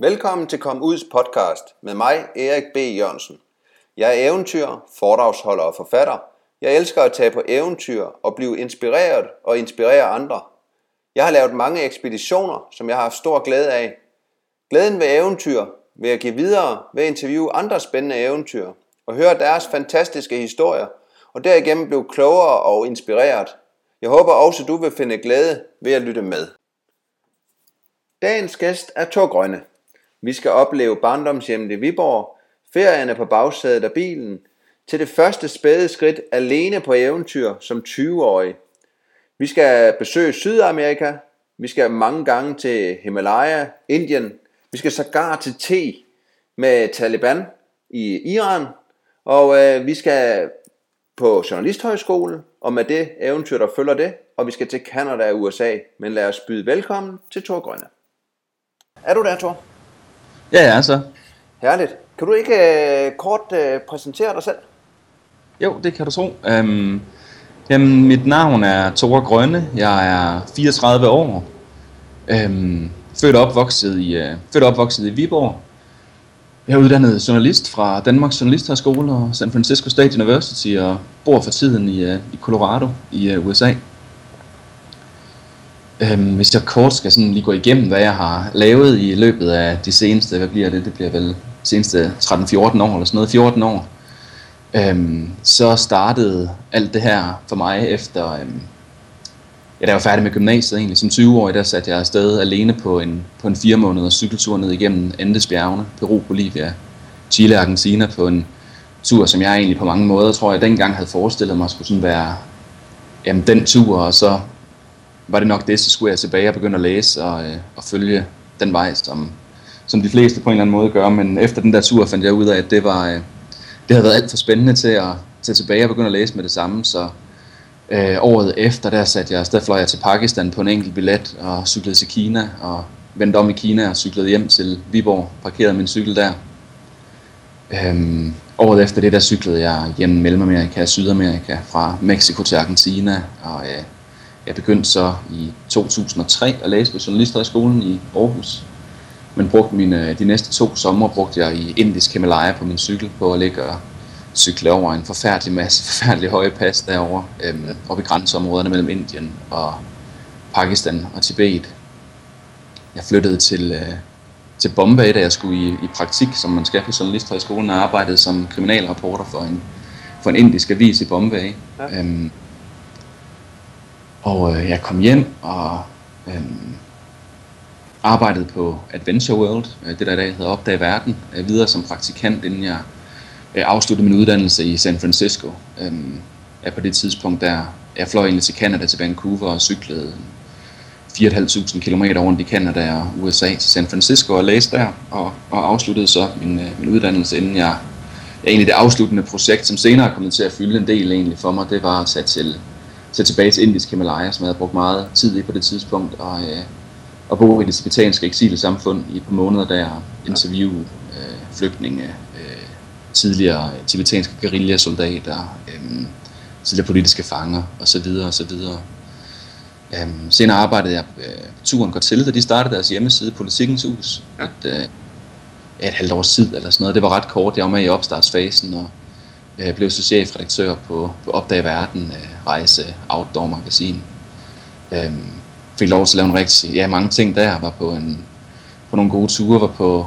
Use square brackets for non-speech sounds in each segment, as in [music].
Velkommen til Kom Uds podcast med mig, Erik B. Jørgensen. Jeg er eventyr, foredragsholder og forfatter. Jeg elsker at tage på eventyr og blive inspireret og inspirere andre. Jeg har lavet mange ekspeditioner, som jeg har haft stor glæde af. Glæden ved eventyr vil jeg give videre ved at interviewe andre spændende eventyr og høre deres fantastiske historier, og derigennem blive klogere og inspireret. Jeg håber også, du vil finde glæde ved at lytte med. Dagens gæst er Thor Grønne. Vi skal opleve barndomshjemmet i Viborg, ferierne på bagsædet af bilen, til det første spæde skridt alene på eventyr som 20-årig. Vi skal besøge Sydamerika, vi skal mange gange til Himalaya, Indien, vi skal sågar til te med Taliban i Iran, og øh, vi skal på Journalisthøjskole, og med det eventyr, der følger det, og vi skal til Canada og USA. Men lad os byde velkommen til Thor Grønne. Er du der, Thor? Ja, ja, så. Herligt. Kan du ikke øh, kort øh, præsentere dig selv? Jo, det kan du tro. Um, jamen, mit navn er Thor Grønne. Jeg er 34 år. Um, født og opvokset i, uh, født og opvokset i Viborg. Jeg er uddannet journalist fra Danmarks Journalisthøjskole og San Francisco State University og bor for tiden i, uh, i Colorado i uh, USA. Øhm, hvis jeg kort skal sådan lige gå igennem, hvad jeg har lavet i løbet af de seneste, hvad bliver det? Det bliver vel seneste 13-14 år eller sådan noget, 14 år. øhm, så startede alt det her for mig efter, øhm, ja, da jeg var færdig med gymnasiet egentlig. Som 20-årig, der satte jeg afsted alene på en, på en fire måneders cykeltur ned igennem Andesbjergene, Peru, Bolivia, Chile og Argentina på en tur, som jeg egentlig på mange måder, tror jeg, dengang havde forestillet mig skulle sådan være jamen, den tur, og så var det nok det, så skulle jeg tilbage og begynde at læse og, øh, og følge den vej, som, som de fleste på en eller anden måde gør. Men efter den der tur fandt jeg ud af, at det var øh, det havde været alt for spændende til at tage tilbage og begynde at læse med det samme. Så øh, året efter, der satte jeg afsted, fløj jeg til Pakistan på en enkelt billet og cyklede til Kina og vendte om i Kina og cyklede hjem til Viborg, parkerede min cykel der. Øhm, året efter det, der cyklede jeg gennem Mellemamerika og Sydamerika, fra Mexico til Argentina, og øh, jeg begyndte så i 2003 at læse på Journalisthøjskolen i Aarhus. Men brugte mine, de næste to sommer brugte jeg i indisk Himalaya på min cykel på at ligge og cykle over en forfærdelig masse [laughs] forfærdelig høje pas derovre, øhm, oppe i grænseområderne mellem Indien og Pakistan og Tibet. Jeg flyttede til, øh, til Bombay, da jeg skulle i, i praktik, som man skal på Journalisthøjskolen, og arbejdede som kriminalreporter for en, for en indisk avis i Bombay. Ja. Øhm, og øh, jeg kom hjem og øh, arbejdede på Adventure World, øh, det der i dag hedder Opdag Verden, øh, videre som praktikant, inden jeg øh, afsluttede min uddannelse i San Francisco. Øh, jeg på det tidspunkt der, jeg fløj egentlig til Canada, til Vancouver og cyklede 4.500 km rundt i Canada og USA til San Francisco og læste der, og, og afsluttede så min, øh, min uddannelse, inden jeg, jeg egentlig det afsluttende projekt, som senere kom til at fylde en del egentlig for mig, det var at tage til tage tilbage til indisk Himalaya, som jeg havde brugt meget tid i på det tidspunkt, og, øh, og bo i det tibetanske eksilsamfund i et par måneder der, interview øh, flygtninge, øh, tidligere tibetanske guerillasoldater, øh, tidligere politiske fanger osv. osv. Um, senere arbejdede jeg på uh, turen går til, da de startede deres hjemmeside, Politikens Hus, ja. et, uh, et halvt års tid eller sådan noget. Det var ret kort, jeg var med i opstartsfasen, og jeg blev så chefredaktør på, på Opdag Verden, øh, rejse outdoor magasin. Øhm, fik lov til at lave en rigtig, ja, mange ting der, var på, en, på nogle gode ture, var på,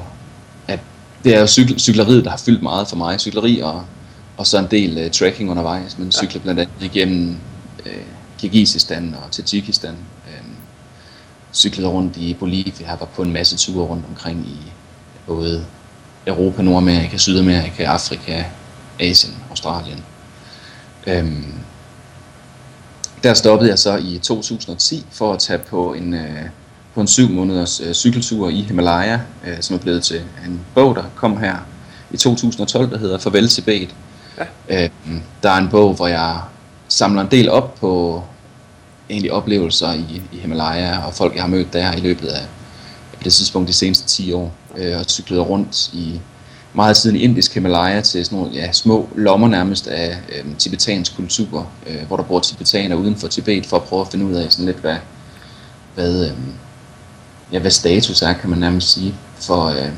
at det er jo cykel, cykleriet, der har fyldt meget for mig, cykleri og, og så en del uh, trekking undervejs, men cykler blandt andet igennem uh, Kirgisistan og Tajikistan. Cyklede rundt i Bolivia, var på en masse ture rundt omkring i både Europa, Nordamerika, Sydamerika, Afrika, Asien, Australien. Øhm, der stoppede jeg så i 2010 for at tage på en, øh, på en syv måneders øh, cykeltur i Himalaya, øh, som er blevet til en bog, der kom her i 2012, der hedder Farvel Tibet. Ja. Øhm, der er en bog, hvor jeg samler en del op på egentlig oplevelser i, i Himalaya og folk, jeg har mødt der i løbet af på det tidspunkt de seneste 10 år, øh, og cyklet rundt i meget siden indisk Himalaya til sådan nogle ja, små lommer nærmest af øh, tibetansk kultur, øh, hvor der bor tibetaner uden for Tibet for at prøve at finde ud af sådan lidt, hvad, hvad, øh, ja, hvad status er, kan man nærmest sige, for øh,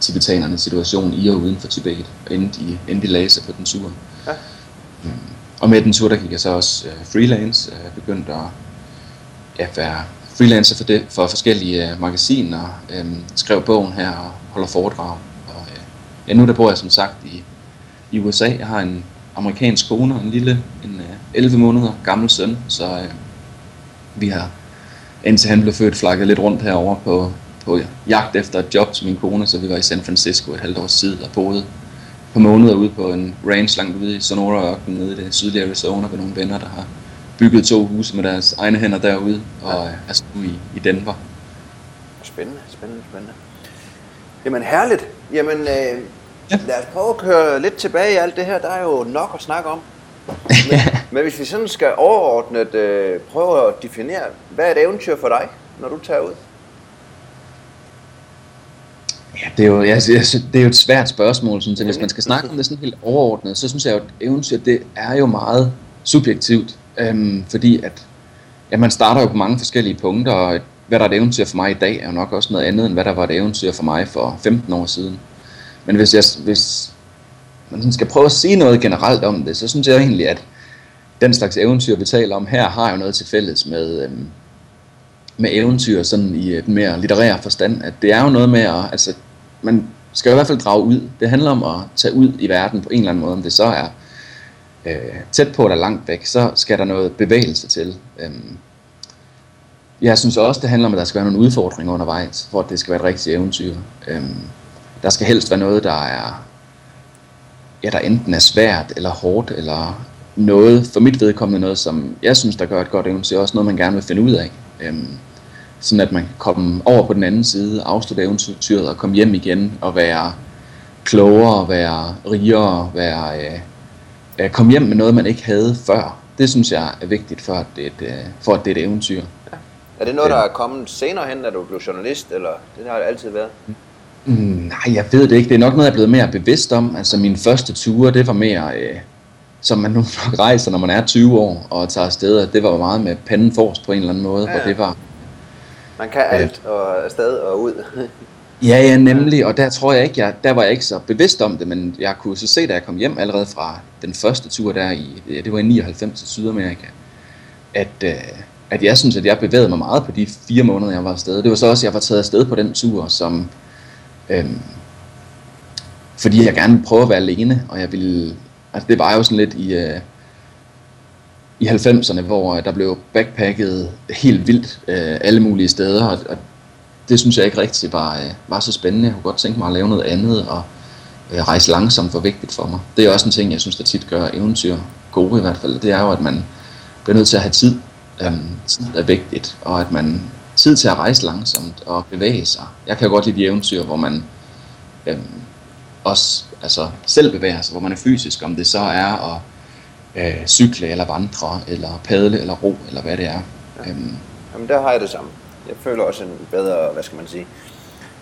tibetanernes situation i og uden for Tibet, inden de, inden de lagde sig på den tur. Ja. Mm. Og med den tur, der gik jeg så også øh, freelance, øh, begyndte at ja, være freelancer for, det, for forskellige øh, magasiner, øh, skrev bogen her og holder foredrag. Øh, ja, nu der bor jeg som sagt i, i USA. Jeg har en amerikansk kone og en lille, en øh, 11 måneder gammel søn, så øh, vi har indtil han blev født flakket lidt rundt herover på, på jagt efter et job til min kone, så vi var i San Francisco et halvt års tid og boede på måneder ude på en ranch langt ude i Sonora-ørkenen nede i det sydlige Arizona med nogle venner, der har bygget to huse med deres egne hænder derude, og ja. er altså nu i, i Denver. Spændende, spændende, spændende. Jamen herligt. Jamen, øh, ja. lad os prøve at køre lidt tilbage i alt det her. Der er jo nok at snakke om. [laughs] Men, men hvis vi sådan skal overordnet øh, prøve at definere, hvad er et eventyr for dig, når du tager ud? Ja, det er jo, jeg, jeg, det er jo et svært spørgsmål, synes jeg. Hvis man skal snakke om det sådan helt overordnet, så synes jeg jo, at eventyr, det er jo meget subjektivt. Øhm, fordi at ja, man starter jo på mange forskellige punkter, og hvad der er et eventyr for mig i dag, er jo nok også noget andet, end hvad der var et eventyr for mig for 15 år siden. Men hvis, jeg, hvis man skal prøve at sige noget generelt om det, så synes jeg egentlig, at den slags eventyr, vi taler om her, har jo noget til fælles med, øhm, med eventyr sådan i et mere litterære forstand. At det er jo noget med at, altså, man skal i hvert fald drage ud. Det handler om at tage ud i verden på en eller anden måde, om det så er øh, tæt på eller langt væk, så skal der noget bevægelse til. Øhm, jeg synes også, det handler om, at der skal være nogle udfordringer undervejs, for at det skal være et rigtigt eventyr. Øhm, der skal helst være noget, der er ja, der enten er svært eller hårdt, eller noget, for mit vedkommende noget, som jeg synes, der gør et godt eventyr, også noget, man gerne vil finde ud af. Øhm, sådan at man kan komme over på den anden side, afslutte eventyret og komme hjem igen og være klogere, være rigere, være, øh, øh, komme hjem med noget, man ikke havde før. Det synes jeg er vigtigt for, at det er et, øh, for at det er et eventyr. Ja. Er det noget, der er kommet senere hen, da du blev journalist, eller det har det altid været? Mm, nej, jeg ved det ikke. Det er nok noget, jeg er blevet mere bevidst om. Altså min første ture, det var mere, øh, som man nu [laughs] nok rejser, når man er 20 år og tager afsted. Det var meget med panden forrest på en eller anden måde, ja. hvor det var... Man kan alt og afsted og ud. [laughs] Ja, ja, nemlig, og der tror jeg ikke, jeg, der var jeg ikke så bevidst om det, men jeg kunne så se, da jeg kom hjem allerede fra den første tur der i, det var i 99 til Sydamerika, at, øh, at jeg synes, at jeg bevægede mig meget på de fire måneder, jeg var afsted. Det var så også, at jeg var taget afsted på den tur, som, øhm, fordi jeg gerne ville prøve at være alene, og jeg ville, altså det var jo sådan lidt i, øh, i 90'erne, hvor øh, der blev backpacket helt vildt øh, alle mulige steder, og, og det synes jeg ikke rigtig var, øh, var så spændende. Jeg kunne godt tænke mig at lave noget andet, og øh, rejse langsomt var vigtigt for mig. Det er også en ting, jeg synes, der tit gør eventyr gode i hvert fald. Det er jo, at man bliver nødt til at have tid. Øhm, tid er vigtigt, og at man tid til at rejse langsomt og bevæge sig. Jeg kan jo godt lide de eventyr, hvor man øhm, også altså, selv bevæger sig, hvor man er fysisk, om det så er at øh, cykle eller vandre, eller padle eller ro, eller hvad det er. Ja. Øhm, Jamen der har jeg det samme jeg føler også en bedre, hvad skal man sige,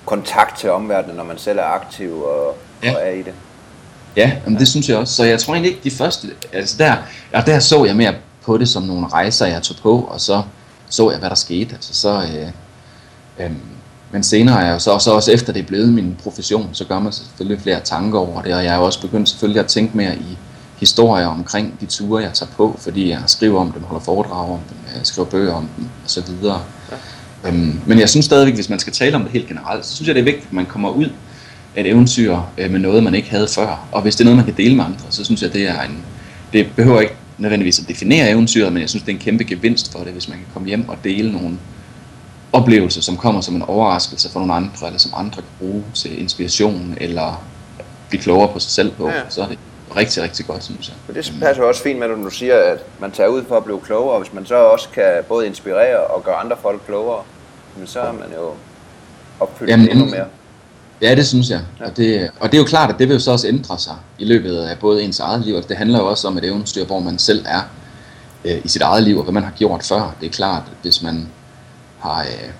kontakt til omverdenen, når man selv er aktiv og, ja. og er i det. Ja, jamen det synes jeg også. Så jeg tror egentlig ikke de første, altså der, ja, der så jeg mere på det som nogle rejser, jeg tog på, og så så jeg, hvad der skete. Altså så, øh, øh, men senere er jeg så, så også efter det er blevet min profession, så gør man selvfølgelig flere tanker over det, og jeg er også begyndt selvfølgelig at tænke mere i historier omkring de ture, jeg tager på, fordi jeg skriver om dem, holder foredrag om dem, jeg skriver bøger om dem, videre. Ja. Øhm, men jeg synes stadigvæk, hvis man skal tale om det helt generelt, så synes jeg, det er vigtigt, at man kommer ud af et eventyr øh, med noget, man ikke havde før. Og hvis det er noget, man kan dele med andre, så synes jeg, det er en... Det behøver ikke nødvendigvis at definere eventyret, men jeg synes, det er en kæmpe gevinst for det, hvis man kan komme hjem og dele nogle oplevelser, som kommer som en overraskelse for nogle andre, eller som andre kan bruge til inspiration, eller blive klogere på sig selv på, ja. så er det rigtig, rigtig godt, synes jeg. Men det passer også fint med, når du siger, at man tager ud for at blive klogere, og hvis man så også kan både inspirere og gøre andre folk klogere, men så er man jo opfyldt Jamen, endnu mere. Ja, det synes jeg. Ja. Og, det, og det er jo klart, at det vil jo så også ændre sig i løbet af både ens eget liv, og det handler jo også om et eventyr, hvor man selv er øh, i sit eget liv, og hvad man har gjort før. Det er klart, at hvis man har... Øh,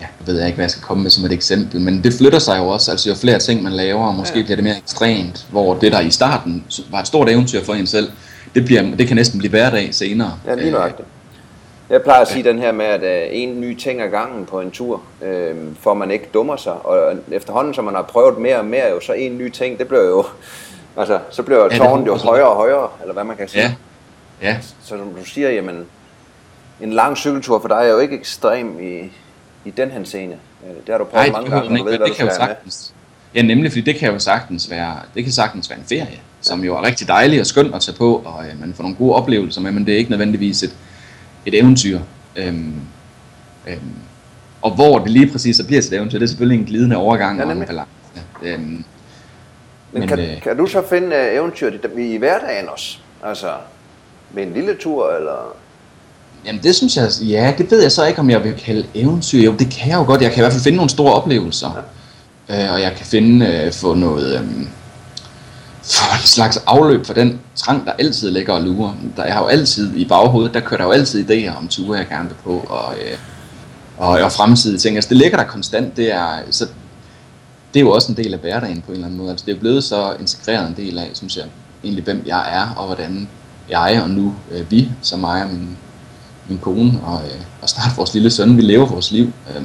ja, jeg ved ikke, hvad jeg skal komme med som et eksempel, men det flytter sig jo også. Altså jo flere ting man laver, og måske ja. bliver det mere ekstremt, hvor det der i starten var et stort eventyr for en selv, det, bliver, det kan næsten blive hverdag senere. Ja, lige nøjagtigt. Jeg plejer at sige den her med, at uh, en ny ting ad gangen på en tur, uh, for man ikke dummer sig. Og efterhånden, som man har prøvet mere og mere, jo, så en ny ting, det bliver jo... [laughs] Altså, så bliver ja, tårnet jo højere og højere, eller hvad man kan sige. Ja. ja. Så som du siger, jamen, en lang cykeltur for dig er jo ikke ekstrem i, i den her scene. Det har du prøvet Nej, mange gange, du ved, hvad det du skal sagtens. Ja, nemlig, fordi det kan jo sagtens være, det kan sagtens være en ferie, som jo er rigtig dejlig og skøn at tage på, og øh, man får nogle gode oplevelser med, men det er ikke nødvendigvis et, et eventyr. Øhm, øhm, og hvor det lige præcis så bliver til et eventyr, det er selvfølgelig en glidende overgang ja, og en balance. Øhm, men, men kan, øh, kan du så finde uh, eventyr i, i hverdagen også? Altså med en lille tur, eller... Jamen det synes jeg, ja, det ved jeg så ikke, om jeg vil kalde eventyr. Jo, det kan jeg jo godt. Jeg kan i hvert fald finde nogle store oplevelser. Ja. Øh, og jeg kan finde, øh, få noget, øh, for en slags afløb for den trang, der altid ligger og lurer. Der, jeg har jo altid i baghovedet, der kører der jo altid idéer om ture, jeg gerne vil på, og, øh, og, og fremtidige ting. Altså det ligger der konstant, det er, så det er jo også en del af hverdagen på en eller anden måde. Altså det er blevet så integreret en del af, synes jeg, egentlig hvem jeg er, og hvordan jeg og nu øh, vi, som mig og min, min kone, og, øh, og snart vores lille søn, vi lever vores liv. Øh,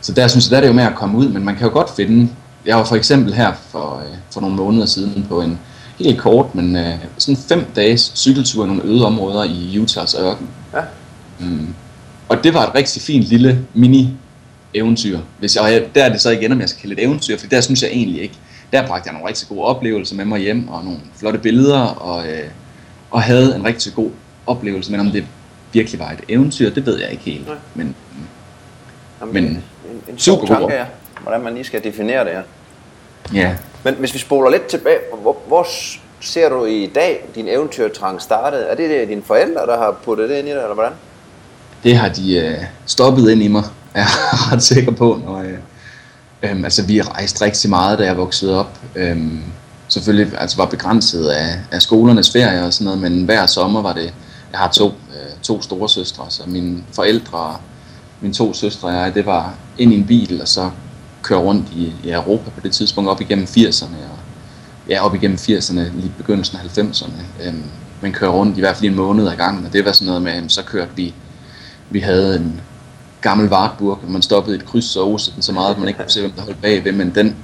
så der synes jeg, der er det jo med at komme ud, men man kan jo godt finde jeg var for eksempel her for, øh, for nogle måneder siden på en helt kort, men øh, sådan fem dages cykeltur i nogle øde områder i Utahs ørken. Ja. Mm. Og det var et rigtig fint lille mini eventyr. Hvis jeg, og der er det så igen, om jeg skal kalde det et eventyr, for der synes jeg egentlig ikke. Der bragte jeg nogle rigtig gode oplevelser med mig hjem, og nogle flotte billeder, og, øh, og havde en rigtig god oplevelse. Men om det virkelig var et eventyr, det ved jeg ikke helt. Nej. Men, Jamen, men en, en super tanke, ja. Hvordan man lige skal definere det her. Ja. Men hvis vi spoler lidt tilbage, hvor, hvor ser du i dag din eventyrtrang startede? Er det, det dine forældre, der har puttet det ind i dig, eller hvordan? Det har de øh, stoppet ind i mig, [laughs] er jeg ret sikker på. Når, øh, øh, altså, vi rejste rigtig meget, da jeg voksede op. Øh, selvfølgelig altså, var begrænset af, af skolernes ferie og sådan noget, men hver sommer var det, jeg har to, øh, to store søstre, så mine forældre, mine to søstre og jeg, det var ind i en bil, og så køre rundt i, i Europa på det tidspunkt, op igennem 80'erne, og ja, op igennem 80'erne, lige begyndelsen af 90'erne. Øhm, man kører rundt i hvert fald en måned ad gangen, og det var sådan noget med, så kørte vi, vi havde en gammel Wartburg, og man stoppede et kryds og osede den så meget, at man ikke kunne se, hvem der holdt bagved, men den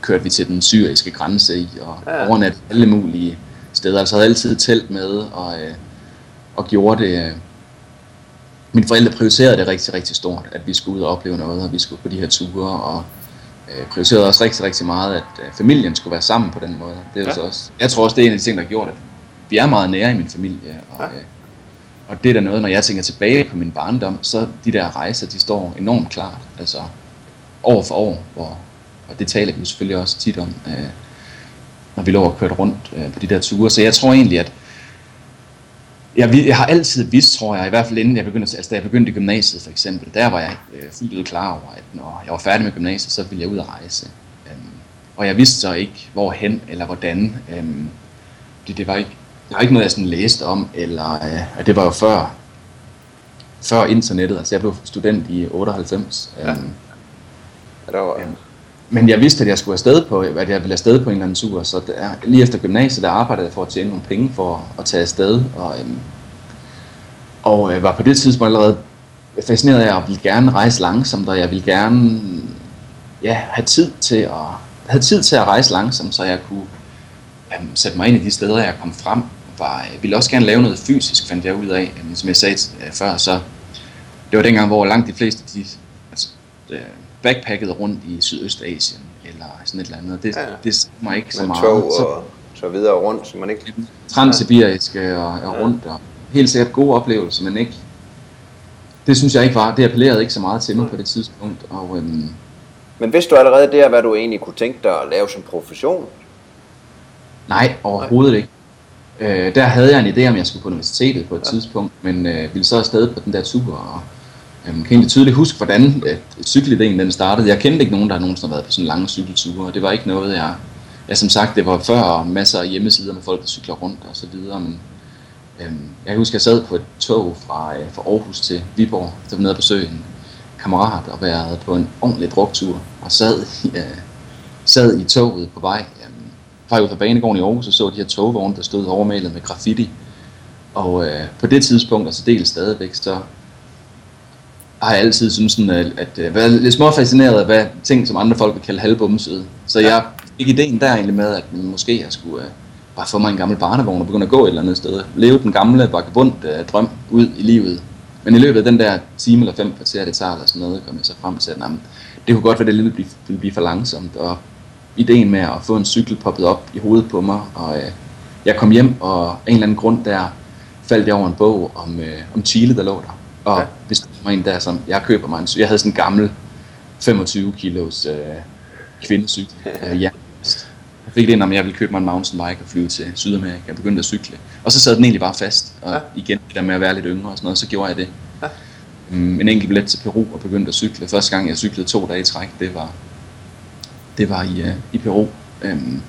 kørte vi til den syriske grænse i, og ja. overnatte alle mulige steder. Altså havde altid telt med, og, øh, og gjorde det, øh, mine forældre prioriterede det rigtig, rigtig stort, at vi skulle ud og opleve noget, og vi skulle på de her ture, og øh, prioriterede også rigtig, rigtig meget, at øh, familien skulle være sammen på den måde. Det er ja. så også, jeg tror også, det er en af de ting, der har gjort, at vi er meget nære i min familie, og, ja. øh, og det er da noget, når jeg tænker tilbage på min barndom, så de der rejser, de står enormt klart, altså år for år, hvor, og det taler vi selvfølgelig også tit om, øh, når vi lå og kørte rundt øh, på de der ture. Så jeg tror egentlig, at jeg, jeg har altid vidst, tror jeg, i hvert fald inden jeg begyndte, altså da jeg begyndte i gymnasiet for eksempel, der var jeg øh, fuldt klar over, at når jeg var færdig med gymnasiet, så ville jeg ud og rejse. Um, og jeg vidste så ikke, hvorhen eller hvordan. Um, det, det var ikke, det var ikke noget, jeg sådan læste om, eller uh, det var jo før, før internettet. Altså jeg blev student i 98. Um, ja. ja der var, um, men jeg vidste, at jeg skulle afsted på, at jeg ville afsted på en eller anden tur, så der, lige efter gymnasiet, der arbejdede jeg for at tjene nogle penge for at tage afsted, og, øhm, og øh, var på det tidspunkt allerede fascineret af, at jeg ville gerne rejse langsomt, og jeg ville gerne ja, have tid til at, have tid til at rejse langsomt, så jeg kunne øhm, sætte mig ind i de steder, jeg kom frem. Var, jeg ville også gerne lave noget fysisk, fandt jeg ud af, øhm, som jeg sagde øh, før, så det var dengang, hvor langt de fleste de, altså, øh, backpacket rundt i Sydøstasien, eller sådan et eller andet. Det, ja. det mig ikke så meget. Tog og så videre rundt, så man ikke... Transsibiriske og, og rundt, og helt sikkert gode oplevelser, men ikke... Det synes jeg ikke var, det appellerede ikke så meget til mig på det tidspunkt, og... Øhm, men vidste du allerede der, hvad du egentlig kunne tænke dig at lave som profession? Nej, overhovedet Nej. ikke. Øh, der havde jeg en idé om, jeg skulle på universitetet på et ja. tidspunkt, men øh, ville så afsted på den der tur, og jeg kan egentlig tydeligt huske, hvordan øh, cykelideen den startede. Jeg kendte ikke nogen, der nogensinde har været på sådan lange cykelture, og det var ikke noget, jeg... Ja, som sagt, det var før masser af hjemmesider med folk, der cykler rundt og så videre, men øhm, jeg kan huske, at jeg sad på et tog fra, øh, fra Aarhus til Viborg, der var nede at besøge en kammerat og været på en ordentlig druktur, og sad, øh, sad i toget på vej øh, fra ud fra banegården i Aarhus og så de her togvogne, der stod overmalet med graffiti Og øh, på det tidspunkt, og så dels stadigvæk, så har altid synes sådan, at, at, at være lidt små fascineret af hvad ting, som andre folk vil kalde halvbumsede. Så jeg fik ideen der egentlig med, at måske jeg skulle uh, bare få mig en gammel barnevogn og begynde at gå et eller andet sted. Leve den gamle, vagabund uh, drøm ud i livet. Men i løbet af den der time eller fem kvarter, det tager eller sådan noget, kom jeg så frem til, at jamen, det kunne godt være, at det ville blive, ville blive for langsomt. Og ideen med at få en cykel poppet op i hovedet på mig, og uh, jeg kom hjem, og af en eller anden grund der faldt jeg over en bog om, uh, om Chile, der lå der. Og ja. hvis der var en der, som jeg køber mig en Jeg havde sådan en gammel 25 kilos øh, kvindecykel. Øh, ja. Jeg fik det, om jeg ville købe mig en mountainbike og flyve til Sydamerika. Jeg begyndte at cykle. Og så sad den egentlig bare fast. Og ja. igen, det der med at være lidt yngre og sådan noget, så gjorde jeg det. Ja. Um, en enkelt billet til Peru og begyndte at cykle. Første gang jeg cyklede to dage i træk, det var, det var i, uh, i Peru. Um,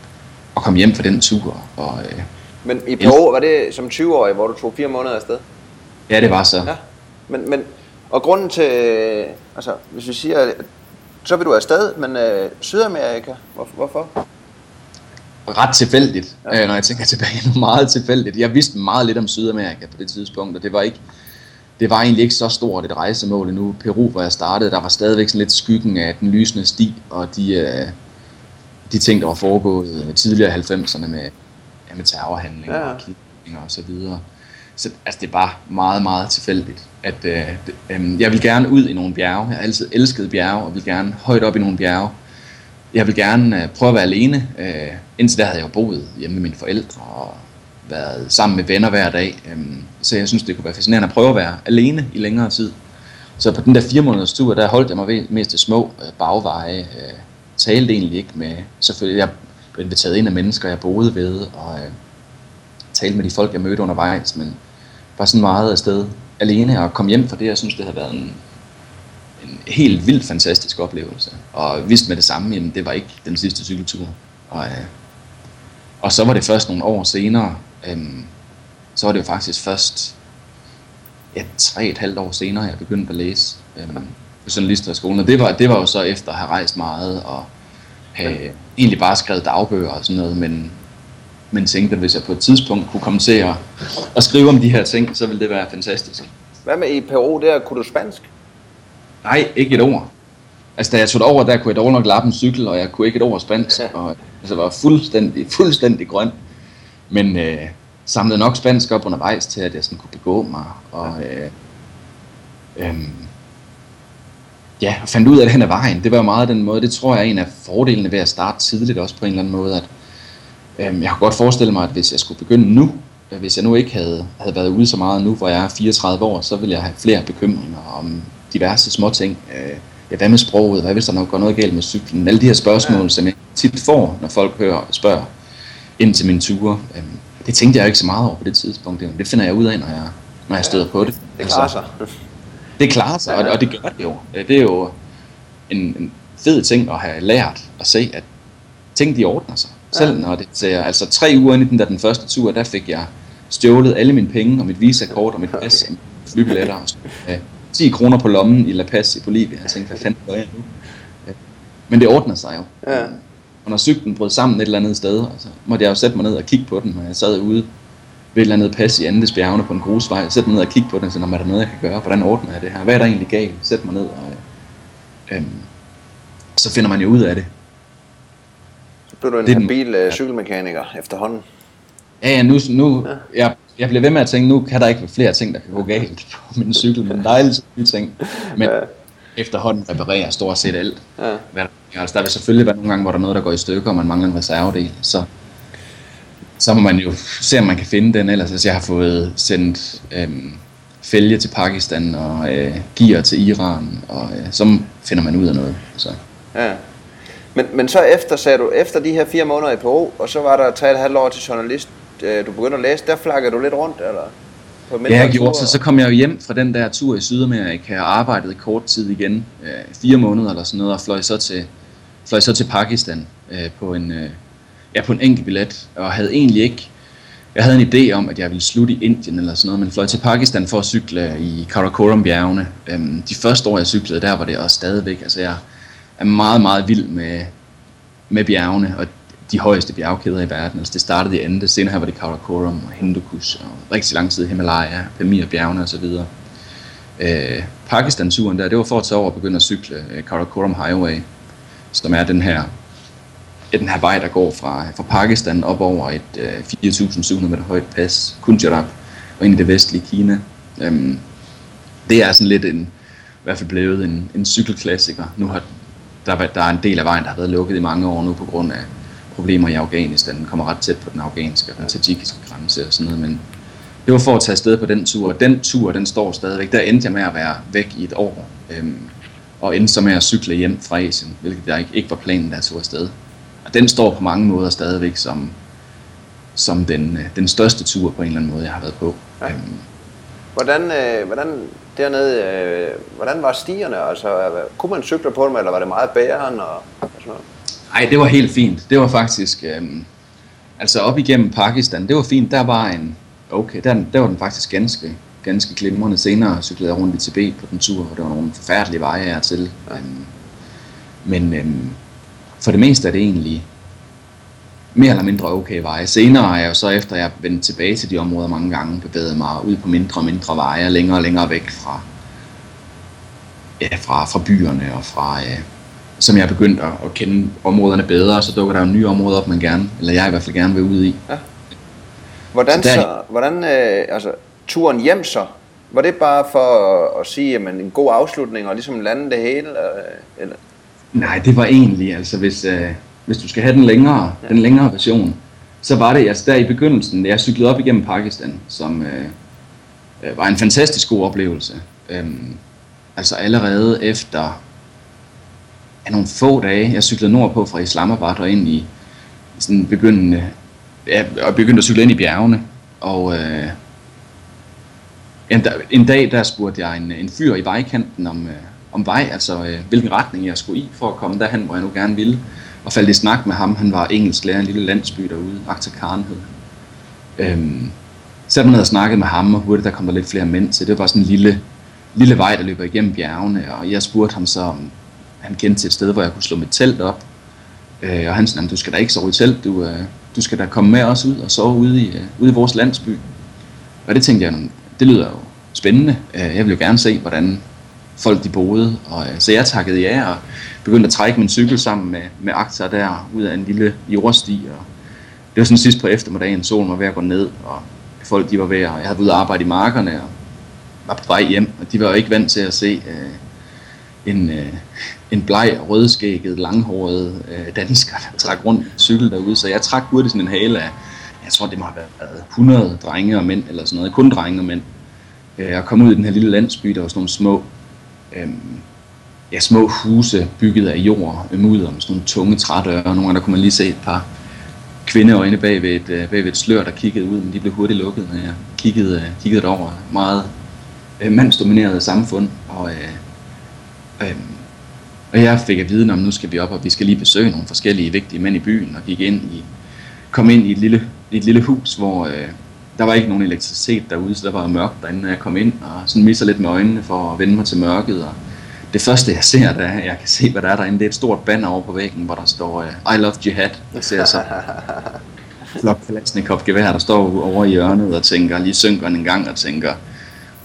og kom hjem fra den tur. Og, uh, Men i Peru, var det som 20-årig, hvor du tog fire måneder afsted? Ja, det var så. Ja. Men, men, og grunden til, altså hvis vi siger, så vil du afsted, men øh, Sydamerika, hvor, hvorfor? Ret tilfældigt, ja. øh, når jeg tænker tilbage, [laughs] meget tilfældigt. Jeg vidste meget lidt om Sydamerika på det tidspunkt, og det var ikke, det var egentlig ikke så stort et rejsemål endnu. Peru, hvor jeg startede, der var stadigvæk sådan lidt skyggen af den lysende sti, og de, øh, de ting, der var foregået tidligere i 90'erne med, ja, med terrorhandlinger ja. og kidnappinger og så videre. Så altså, det er bare meget, meget tilfældigt. At, øh, øh, jeg vil gerne ud i nogle bjerge. Jeg har altid elsket bjerge, og vil gerne højt op i nogle bjerge. Jeg vil gerne øh, prøve at være alene. Øh, indtil der havde jeg boet hjemme med mine forældre og været sammen med venner hver dag. Øh, så jeg synes, det kunne være fascinerende at prøve at være alene i længere tid. Så på den der fire måneders tur, der holdt jeg mig mest til små øh, bagveje. Øh, talte egentlig ikke med, selvfølgelig, jeg blev inviteret ind af mennesker, jeg boede ved, og øh, talte med de folk, jeg mødte undervejs, men var sådan meget afsted alene og kom hjem fra det. Jeg synes, det har været en, en helt vildt fantastisk oplevelse. Og vidste med det samme, jamen det var ikke den sidste cykeltur. Og, øh, og så var det først nogle år senere, øh, så var det jo faktisk først ja, tre et halvt år senere, jeg begyndte at læse øh, på journalisterskolen. Og det var, det var jo så efter at have rejst meget og have egentlig bare skrevet dagbøger og sådan noget, men men tænkte, at hvis jeg på et tidspunkt kunne komme til at, at skrive om de her ting, så ville det være fantastisk. Hvad med i Peru, der kunne du spansk? Nej, ikke et ord. Altså da jeg tog over, der kunne jeg dårligt nok lappe en cykel, og jeg kunne ikke et ord spansk, ja. og altså, var fuldstændig, fuldstændig grøn. Men øh, samlede nok spansk op undervejs til, at jeg sådan kunne begå mig, og øh, øh, ja, og fandt ud af det hen ad vejen. Det var meget den måde, det tror jeg er en af fordelene ved at starte tidligt også på en eller anden måde, at Øhm, jeg kunne godt forestille mig, at hvis jeg skulle begynde nu, øh, hvis jeg nu ikke havde, havde været ude så meget nu, hvor jeg er 34 år, så ville jeg have flere bekymringer om diverse små ting. Øh, ja, hvad med sproget? Hvad hvis der nok går noget galt med cyklen? Alle de her spørgsmål, ja. som jeg tit får, når folk hører spørger ind til mine ture. Øhm, det tænkte jeg ikke så meget over på det tidspunkt. Det finder jeg ud af, når jeg, når jeg støder på det. Det klarer sig. Altså, det klarer sig, og, og det gør det jo. Øh, det er jo en, en fed ting at have lært at se, at ting de ordner sig. Selv når det ser, altså tre uger inden den, der den første tur, der fik jeg stjålet alle mine penge og mit visakort og mit pas og flybilletter og ja, 10 kroner på lommen i La Paz i Bolivia. Jeg tænkte, hvad fanden gør jeg nu? Men det ordner sig jo. Ja. Og når cyklen brød sammen et eller andet sted, så altså, måtte jeg jo sætte mig ned og kigge på den, når jeg sad ude ved et eller andet pas i Andes bjergene på en grusvej, sætte mig ned og kigge på den, så er der noget, jeg kan gøre? Hvordan ordner jeg det her? Hvad er der egentlig galt? Sæt mig ned og... Øhm, så finder man jo ud af det. Blev du en det, habil ja. cykelmekaniker efterhånden? Ja, ja, nu, nu ja. Jeg, jeg bliver ved med at tænke, nu kan der ikke være flere ting, der kan gå galt [laughs] på min cykel, men er nye ting. Men ja. efterhånden reparerer stort set alt. Ja. Altså, der vil selvfølgelig være nogle gange, hvor der er noget, der går i stykker, og man mangler en reservedel. Så, så må man jo se, om man kan finde den. Ellers hvis jeg har fået sendt øhm, fælge til Pakistan og øh, gear til Iran, og øh, så finder man ud af noget. Så. Ja. Men, men så efter, sagde du, efter de her fire måneder i Peru, og så var der tre et halvt år til journalist, øh, du begyndte at læse, der flakkede du lidt rundt, eller? På ja, jeg gjorde, så, så kom jeg jo hjem fra den der tur i Sydamerika og arbejdede kort tid igen, øh, fire måneder eller sådan noget, og fløj så til, fløj så til Pakistan øh, på en, øh, ja, på en enkelt billet, og havde egentlig ikke, jeg havde en idé om, at jeg ville slutte i Indien eller sådan noget, men fløj til Pakistan for at cykle i Karakoram-bjergene. Øh, de første år, jeg cyklede, der var det også stadigvæk, altså jeg, er meget, meget vild med, med bjergene, og de højeste bjergkæder i verden. Altså det startede i Andes, senere her var det Karakoram og Hindukush og rigtig lang tid Himalaya, Pamir-bjergene osv. Øh, Pakistan-turen der, det var for at tage over og begynde at cykle øh, Karakoram Highway, som er den her, ja, den her vej, der går fra, fra Pakistan op over et øh, 4.700 meter højt pas, Kunjarab, og ind i det vestlige Kina. Øhm, det er sådan lidt en, i hvert fald blevet en, en cykelklassiker. Nu har der, der er en del af vejen, der har været lukket i mange år nu på grund af problemer i Afghanistan. Den kommer ret tæt på den afghanske og den tajikiske grænse og sådan noget, men det var for at tage afsted på den tur, og den tur, den står stadigvæk. Der endte jeg med at være væk i et år, øhm, og endte så med at cykle hjem fra Asien, hvilket der ikke, ikke var planen, jeg tog afsted. Og den står på mange måder stadigvæk som, som den, øh, den største tur på en eller anden måde, jeg har været på. Ja. Øhm, hvordan, øh, hvordan dernede, øh, hvordan var stierne? Altså, kunne man cykle på dem, eller var det meget bæren og, og sådan noget? Nej, det var helt fint. Det var faktisk, øh, altså op igennem Pakistan, det var fint. Der var en, okay, der, der var den faktisk ganske, ganske glimrende. Senere cyklede jeg rundt i Tibet på den tur, og der var nogle forfærdelige veje her til. Ja. Øhm, men øhm, for det meste er det egentlig mere eller mindre okay veje. Senere er jeg jo så, efter jeg vendt tilbage til de områder mange gange, bevæget mig ud på mindre og mindre veje, længere og længere væk fra, ja, fra, fra byerne og fra, øh, som jeg er begyndt at, at kende områderne bedre, så dukker der jo nye områder op, man gerne, eller jeg i hvert fald gerne vil ud i. Ja. Hvordan, så, der, så, hvordan øh, altså, turen hjem så, var det bare for at, at sige, at en god afslutning og ligesom lande det hele? Øh, eller? Nej, det var egentlig, altså hvis, øh, hvis du skal have den længere, ja. den længere version, så var det altså der i begyndelsen, jeg cyklede op igennem Pakistan, som øh, øh, var en fantastisk god oplevelse. Øhm, altså allerede efter ja, nogle få dage, jeg cyklede nordpå fra Islamabad og ind i sådan begyndende, ja, og begyndte at cykle ind i bjergene, og øh, en, en dag der spurgte jeg en, en fyr i vejkanten om, øh, om vej, altså øh, hvilken retning jeg skulle i for at komme derhen, hvor jeg nu gerne ville og faldt i snak med ham. Han var engelsk lærer i en lille landsby derude, Akta Khan hed. Øhm, så man ned og snakkede med ham, og hurtigt der kom der lidt flere mænd til. Det var bare sådan en lille, lille vej, der løber igennem bjergene, og jeg spurgte ham så, om han kendte til et sted, hvor jeg kunne slå mit telt op. Øh, og han sagde, du skal da ikke sove i telt, du, øh, du skal da komme med os ud og sove ude i, øh, ude i vores landsby. Og det tænkte jeg, det lyder jo spændende. Øh, jeg vil jo gerne se, hvordan folk de boede. Og, øh, så jeg takkede ja og begyndte at trække min cykel sammen med, med akter der ud af en lille jordsti. Og det var sådan sidst på eftermiddagen, solen var ved at gå ned, og folk de var ved, at, jeg havde været ude at arbejde i markerne og var på vej hjem, og de var jo ikke vant til at se øh, en, øh, en bleg, rødskægget, langhåret øh, dansker, der trak rundt cykel derude, så jeg trak hurtigt sådan en hale af, jeg tror det må have været 100 drenge og mænd, eller sådan noget, kun drenge og mænd. Øh, jeg kom ud i den her lille landsby, der var sådan nogle små øh, ja, små huse bygget af jord, øhm, mudder med sådan nogle tunge trædøre. Nogle gange der kunne man lige se et par kvindeøjne bag ved et, øh, bag ved et slør, der kiggede ud, men de blev hurtigt lukket, når jeg kiggede, øh, kiggede derover. Meget øh, mandsdomineret samfund, og, øh, øh, og jeg fik at vide, om nu skal vi op, og vi skal lige besøge nogle forskellige vigtige mænd i byen, og gik ind i, kom ind i et lille, et lille hus, hvor øh, der var ikke nogen elektricitet derude, så der var mørkt derinde, når jeg kom ind, og sådan misser lidt med øjnene for at vende mig til mørket. Og det første, jeg ser, da jeg kan se, hvad der er derinde, det er et stort banner over på væggen, hvor der står uh, I love jihad. Jeg ser så [laughs] flok Kalashnikov gevær, der står over i hjørnet og tænker, lige synker en gang og tænker,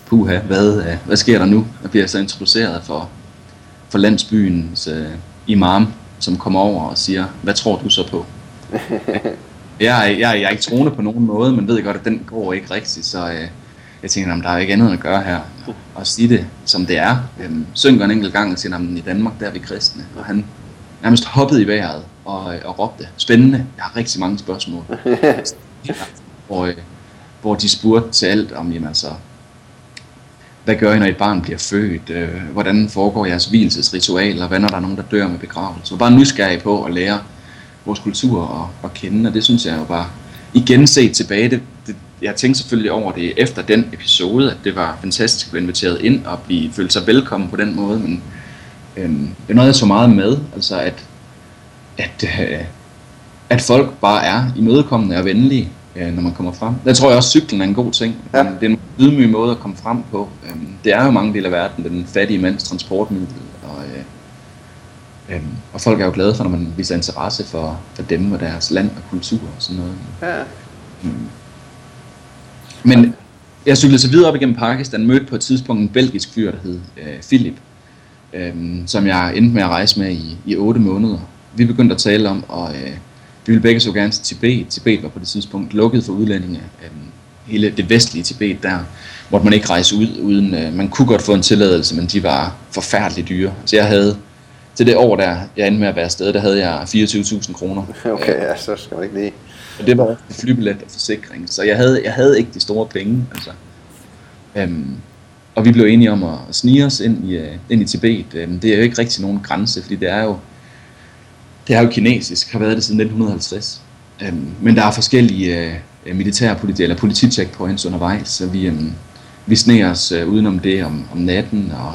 puha, hvad, uh, hvad sker der nu? Jeg bliver så introduceret for, for landsbyens uh, imam, som kommer over og siger, hvad tror du så på? [laughs] jeg, jeg, jeg er ikke troende på nogen måde, men ved godt, at den går ikke rigtigt, så øh, jeg tænker, at der er ikke andet at gøre her. Og sige det, som det er. Øhm, synker en enkelt gang og siger, at i Danmark, der er vi kristne. Og han nærmest hoppede i vejret og, øh, og råbte, spændende, jeg har rigtig mange spørgsmål. [laughs] hvor, øh, hvor de spurgte til alt om, jamen altså, hvad gør I, når et barn bliver født? Øh, hvordan foregår jeres hvilesesritualer? Hvad når der er nogen, der dør med begravelse? Så bare nysgerrig på at lære vores kultur at, at kende, og det synes jeg jo bare, igen set tilbage, det, det, jeg tænkte selvfølgelig over det efter den episode, at det var fantastisk at blive inviteret ind og blive, føle sig velkommen på den måde, men øhm, det er noget, jeg så meget med, altså at, at, øh, at folk bare er imødekommende og venlige, øh, når man kommer frem. Der tror jeg også, at cyklen er en god ting. Ja. Det er en ydmyg måde at komme frem på. Øhm, det er jo mange dele af verden, den fattige mands transportmiddel, og Øhm, og folk er jo glade for, når man viser interesse for, for dem og deres land og kultur og sådan noget. Ja. Mm. Men jeg cyklede så videre op igennem Pakistan, mødte på et tidspunkt en belgisk fyr, der hed øh, Philip, øh, som jeg endte med at rejse med i, i 8 måneder. Vi begyndte at tale om, og øh, vi ville begge så gerne til Tibet. Tibet var på det tidspunkt lukket for udlændinge. Øh, hele det vestlige Tibet, der måtte man ikke rejse ud, uden øh, man kunne godt få en tilladelse, men de var forfærdeligt dyre. Så jeg havde, til det år der, jeg endte med at være afsted, der havde jeg 24.000 kroner. [laughs] Okay, ja, så skal man ikke lige... Og det var flybillet og forsikring, så jeg havde, jeg havde ikke de store penge. Altså. Øhm, og vi blev enige om at snige os ind i, uh, ind i Tibet. Øhm, det er jo ikke rigtig nogen grænse, fordi det er jo, det er jo kinesisk, har været det siden 1950. Øhm, men der er forskellige uh, militære politi eller politicheckpoints undervejs, så vi, um, vi sneg os uh, udenom det om, om natten, og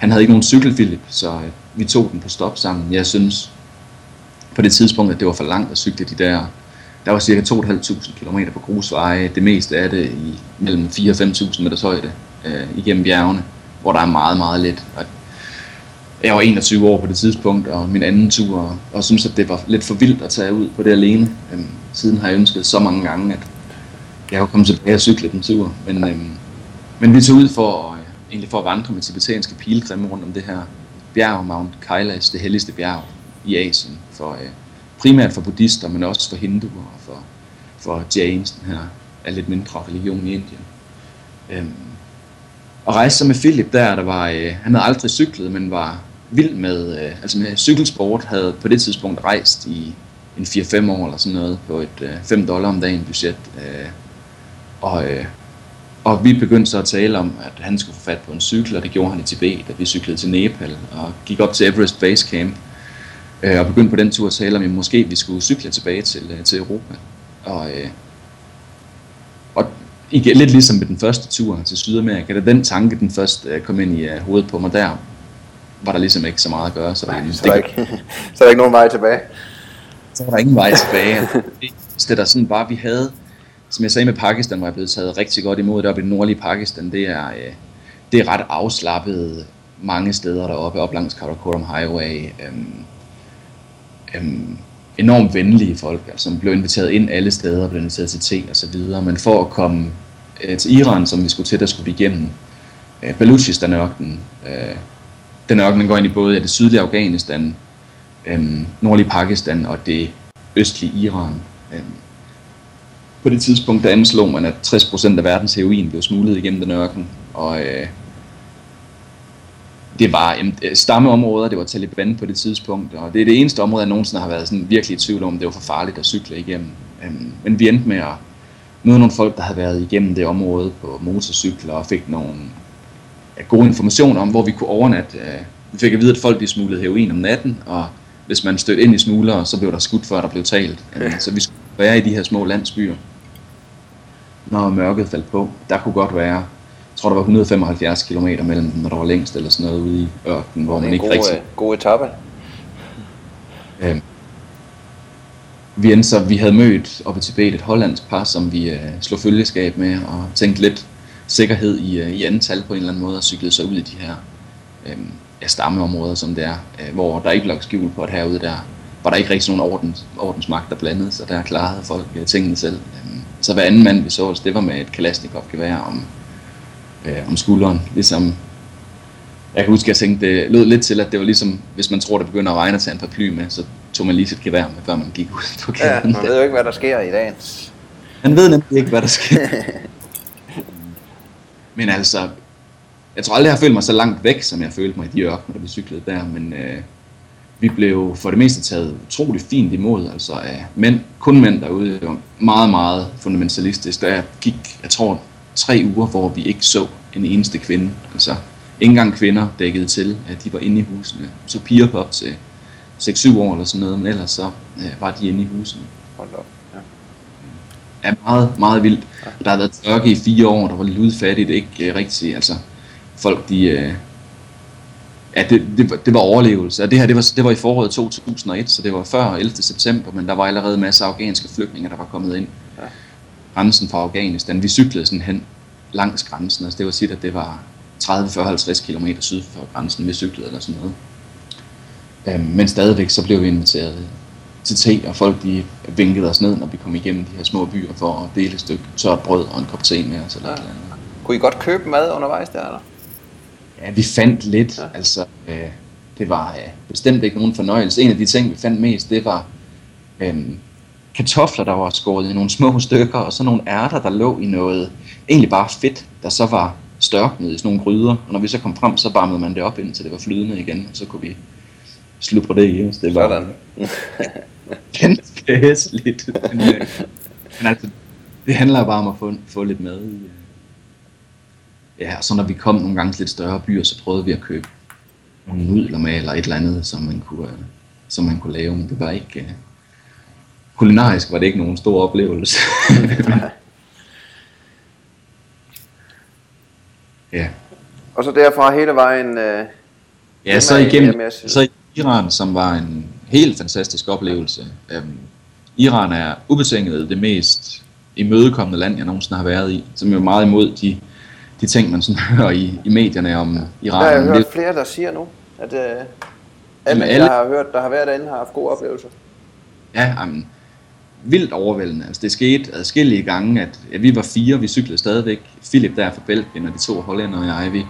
han havde ikke nogen cykel, Philip, så øh, vi tog den på stop sammen. Jeg synes på det tidspunkt, at det var for langt at cykle de der der var cirka 2.500 km på grusveje, det meste af det i mellem 4 og 5.000 meters højde øh, igennem bjergene, hvor der er meget, meget let. Og jeg var 21 år på det tidspunkt, og min anden tur, og, og synes, at det var lidt for vildt at tage ud på det alene. Øhm, siden har jeg ønsket så mange gange, at jeg kunne komme tilbage og cykle den tur. Men, øhm, men vi tog ud for, øh, egentlig for at vandre med tibetanske pilgrimme rundt om det her bjerg, Mount Kailash, det helligste bjerg i Asien, for øh, primært for buddhister, men også for hinduer og for, for Jains, den her er lidt mindre religion i Indien. Øhm, og rejse så med Philip der, der var, øh, han havde aldrig cyklet, men var vild med, øh, altså med cykelsport, havde på det tidspunkt rejst i en 4-5 år eller sådan noget, på et øh, 5 dollar om dagen budget. Øh, og, øh, og vi begyndte så at tale om, at han skulle få fat på en cykel, og det gjorde han i Tibet, at vi cyklede til Nepal og gik op til Everest Base Camp, øh, og begyndte på den tur at tale om, at måske vi skulle cykle tilbage til, øh, til Europa. Og, øh, og igen, lidt ligesom med den første tur til Sydamerika, da den tanke den først øh, kom ind i øh, hovedet på mig der, var der ligesom ikke så meget at gøre. Så, Nej, det, så, der ikke, [laughs] så er der ikke nogen vej tilbage? Så var der ingen vej tilbage. [laughs] det der sådan bare, vi havde, som jeg sagde med Pakistan, var jeg blevet taget rigtig godt imod deroppe i det nordlige Pakistan, det er, øh, det er ret afslappet mange steder deroppe, op langs Karakoram Highway. Øhm, øhm, enormt venlige folk, altså, som blev inviteret ind alle steder, blev inviteret til te og så videre, men for at komme øh, til Iran, som vi skulle til, der skulle vi igennem øh, Baluchistan-ørkenen. Øh, den ørken går ind i både det sydlige Afghanistan, øh, nordlige Pakistan og det østlige Iran. Øh, på det tidspunkt der anslog man, at 60% af verdens heroin blev smuglet igennem den ørken, og øh, det var jamen, stammeområder, det var Taliban på det tidspunkt, og det er det eneste område, jeg nogensinde har været sådan virkelig i tvivl om, det var for farligt at cykle igennem. Um, men vi endte med at møde nogle folk, der havde været igennem det område på motorcykler og fik nogle ja, gode informationer om, hvor vi kunne overnatte. Uh, vi fik at vide, at folk de smuglede heroin om natten, og hvis man stødte ind i smuglere, så blev der skudt, før der blev talt. Um, så vi skulle være i de her små landsbyer, når mørket faldt på. Der kunne godt være tror, der var 175 km mellem dem, når der var længst eller sådan noget ude i ørkenen, hvor man ikke god, rigtig... god etape. Øhm, vi endte så, vi havde mødt oppe i Tibet et hollandsk par, som vi øh, slog følgeskab med og tænkte lidt sikkerhed i, øh, i antal på en eller anden måde og cyklede så ud i de her øh, ja, stammeområder, som det er, øh, hvor der ikke lå skjul på, at herude der var der ikke rigtig nogen ordens, ordensmagt, der blandede, så der klarede folk øh, tingene selv. Øh, så hver anden mand, vi så, det var med et Kalashnikov-gevær om øh, om skulderen. Ligesom, jeg kan huske, at jeg tænkte, det lød lidt til, at det var ligesom, hvis man tror, det begynder at regne at tage en paraply med, så tog man lige sit gevær med, før man gik ud på gaden. Ja, man ved jo ikke, hvad der sker i dag. Man ved nemlig ikke, hvad der sker. [laughs] men altså, jeg tror aldrig, jeg har følt mig så langt væk, som jeg følte mig i de ørkener, da vi cyklede der, men øh, vi blev for det meste taget utrolig fint imod, altså af mænd, kun mænd derude, det var meget, meget fundamentalistisk. Da jeg gik, jeg tror, tre uger, hvor vi ikke så en eneste kvinde. Altså, ikke engang kvinder dækkede til, at de var inde i husene. Så piger på op til 6-7 år eller sådan noget, men ellers så øh, var de inde i husene. Hold op. Ja. ja, meget, meget vildt. Ja. Der har været tørke i fire år, der var lidt udfattigt, ikke øh, rigtigt, altså folk de, øh, ja, det, det, det var overlevelse, og det her, det var, det var i foråret 2001, så det var før 11. september, men der var allerede masser af afghanske flygtninge, der var kommet ind grænsen fra Afghanistan. Vi cyklede sådan hen langs grænsen, altså det var sige, at det var 30, 40, 50 km syd for grænsen, vi cyklede eller sådan noget. Øh, men stadigvæk så blev vi inviteret til te, og folk de vinkede os ned, når vi kom igennem de her små byer for at dele et stykke tørt brød og en kop te med os. Eller ja. eller andet. Kunne I godt købe mad undervejs der, eller? Ja, vi fandt lidt. Ja. Altså, øh, det var øh, bestemt ikke nogen fornøjelse. En af de ting, vi fandt mest, det var øh, kartofler, der var skåret i nogle små [laughs] stykker, og så nogle ærter, der lå i noget, egentlig bare fedt, der så var størknet i sådan nogle gryder. Og når vi så kom frem, så varmede man det op, indtil det var flydende igen, og så kunne vi slubre det i os. Det var Sådan. [laughs] ganske hæsligt. Men, øh, men altså, det handler bare om at få, få lidt mad i. øh. Ja, og så når vi kom nogle gange til lidt større byer, så prøvede vi at købe nogle nudler med, eller et eller andet, som man kunne, øh, som man kunne lave, men det var ikke... Uh, kulinarisk var det ikke nogen stor oplevelse. [laughs] ja. Og så derfra hele vejen... Øh, Ja, så igennem, så Iran, som var en helt fantastisk oplevelse. Øhm, Iran er ubetinget det mest imødekommende land, jeg nogensinde har været i, som er meget imod de, de ting, man sådan [laughs] hører i, i medierne om Iran. der har jeg hørt flere, der siger nu, at øh, alle, Jamen, alle, alle- der har hørt, der har været derinde, har haft gode oplevelser. Ja, jamen, vildt overvældende. Altså, det skete adskillige gange, at ja, vi var fire, vi cyklede stadigvæk. Philip der fra Belgien, og de to hollænder og jeg, vi,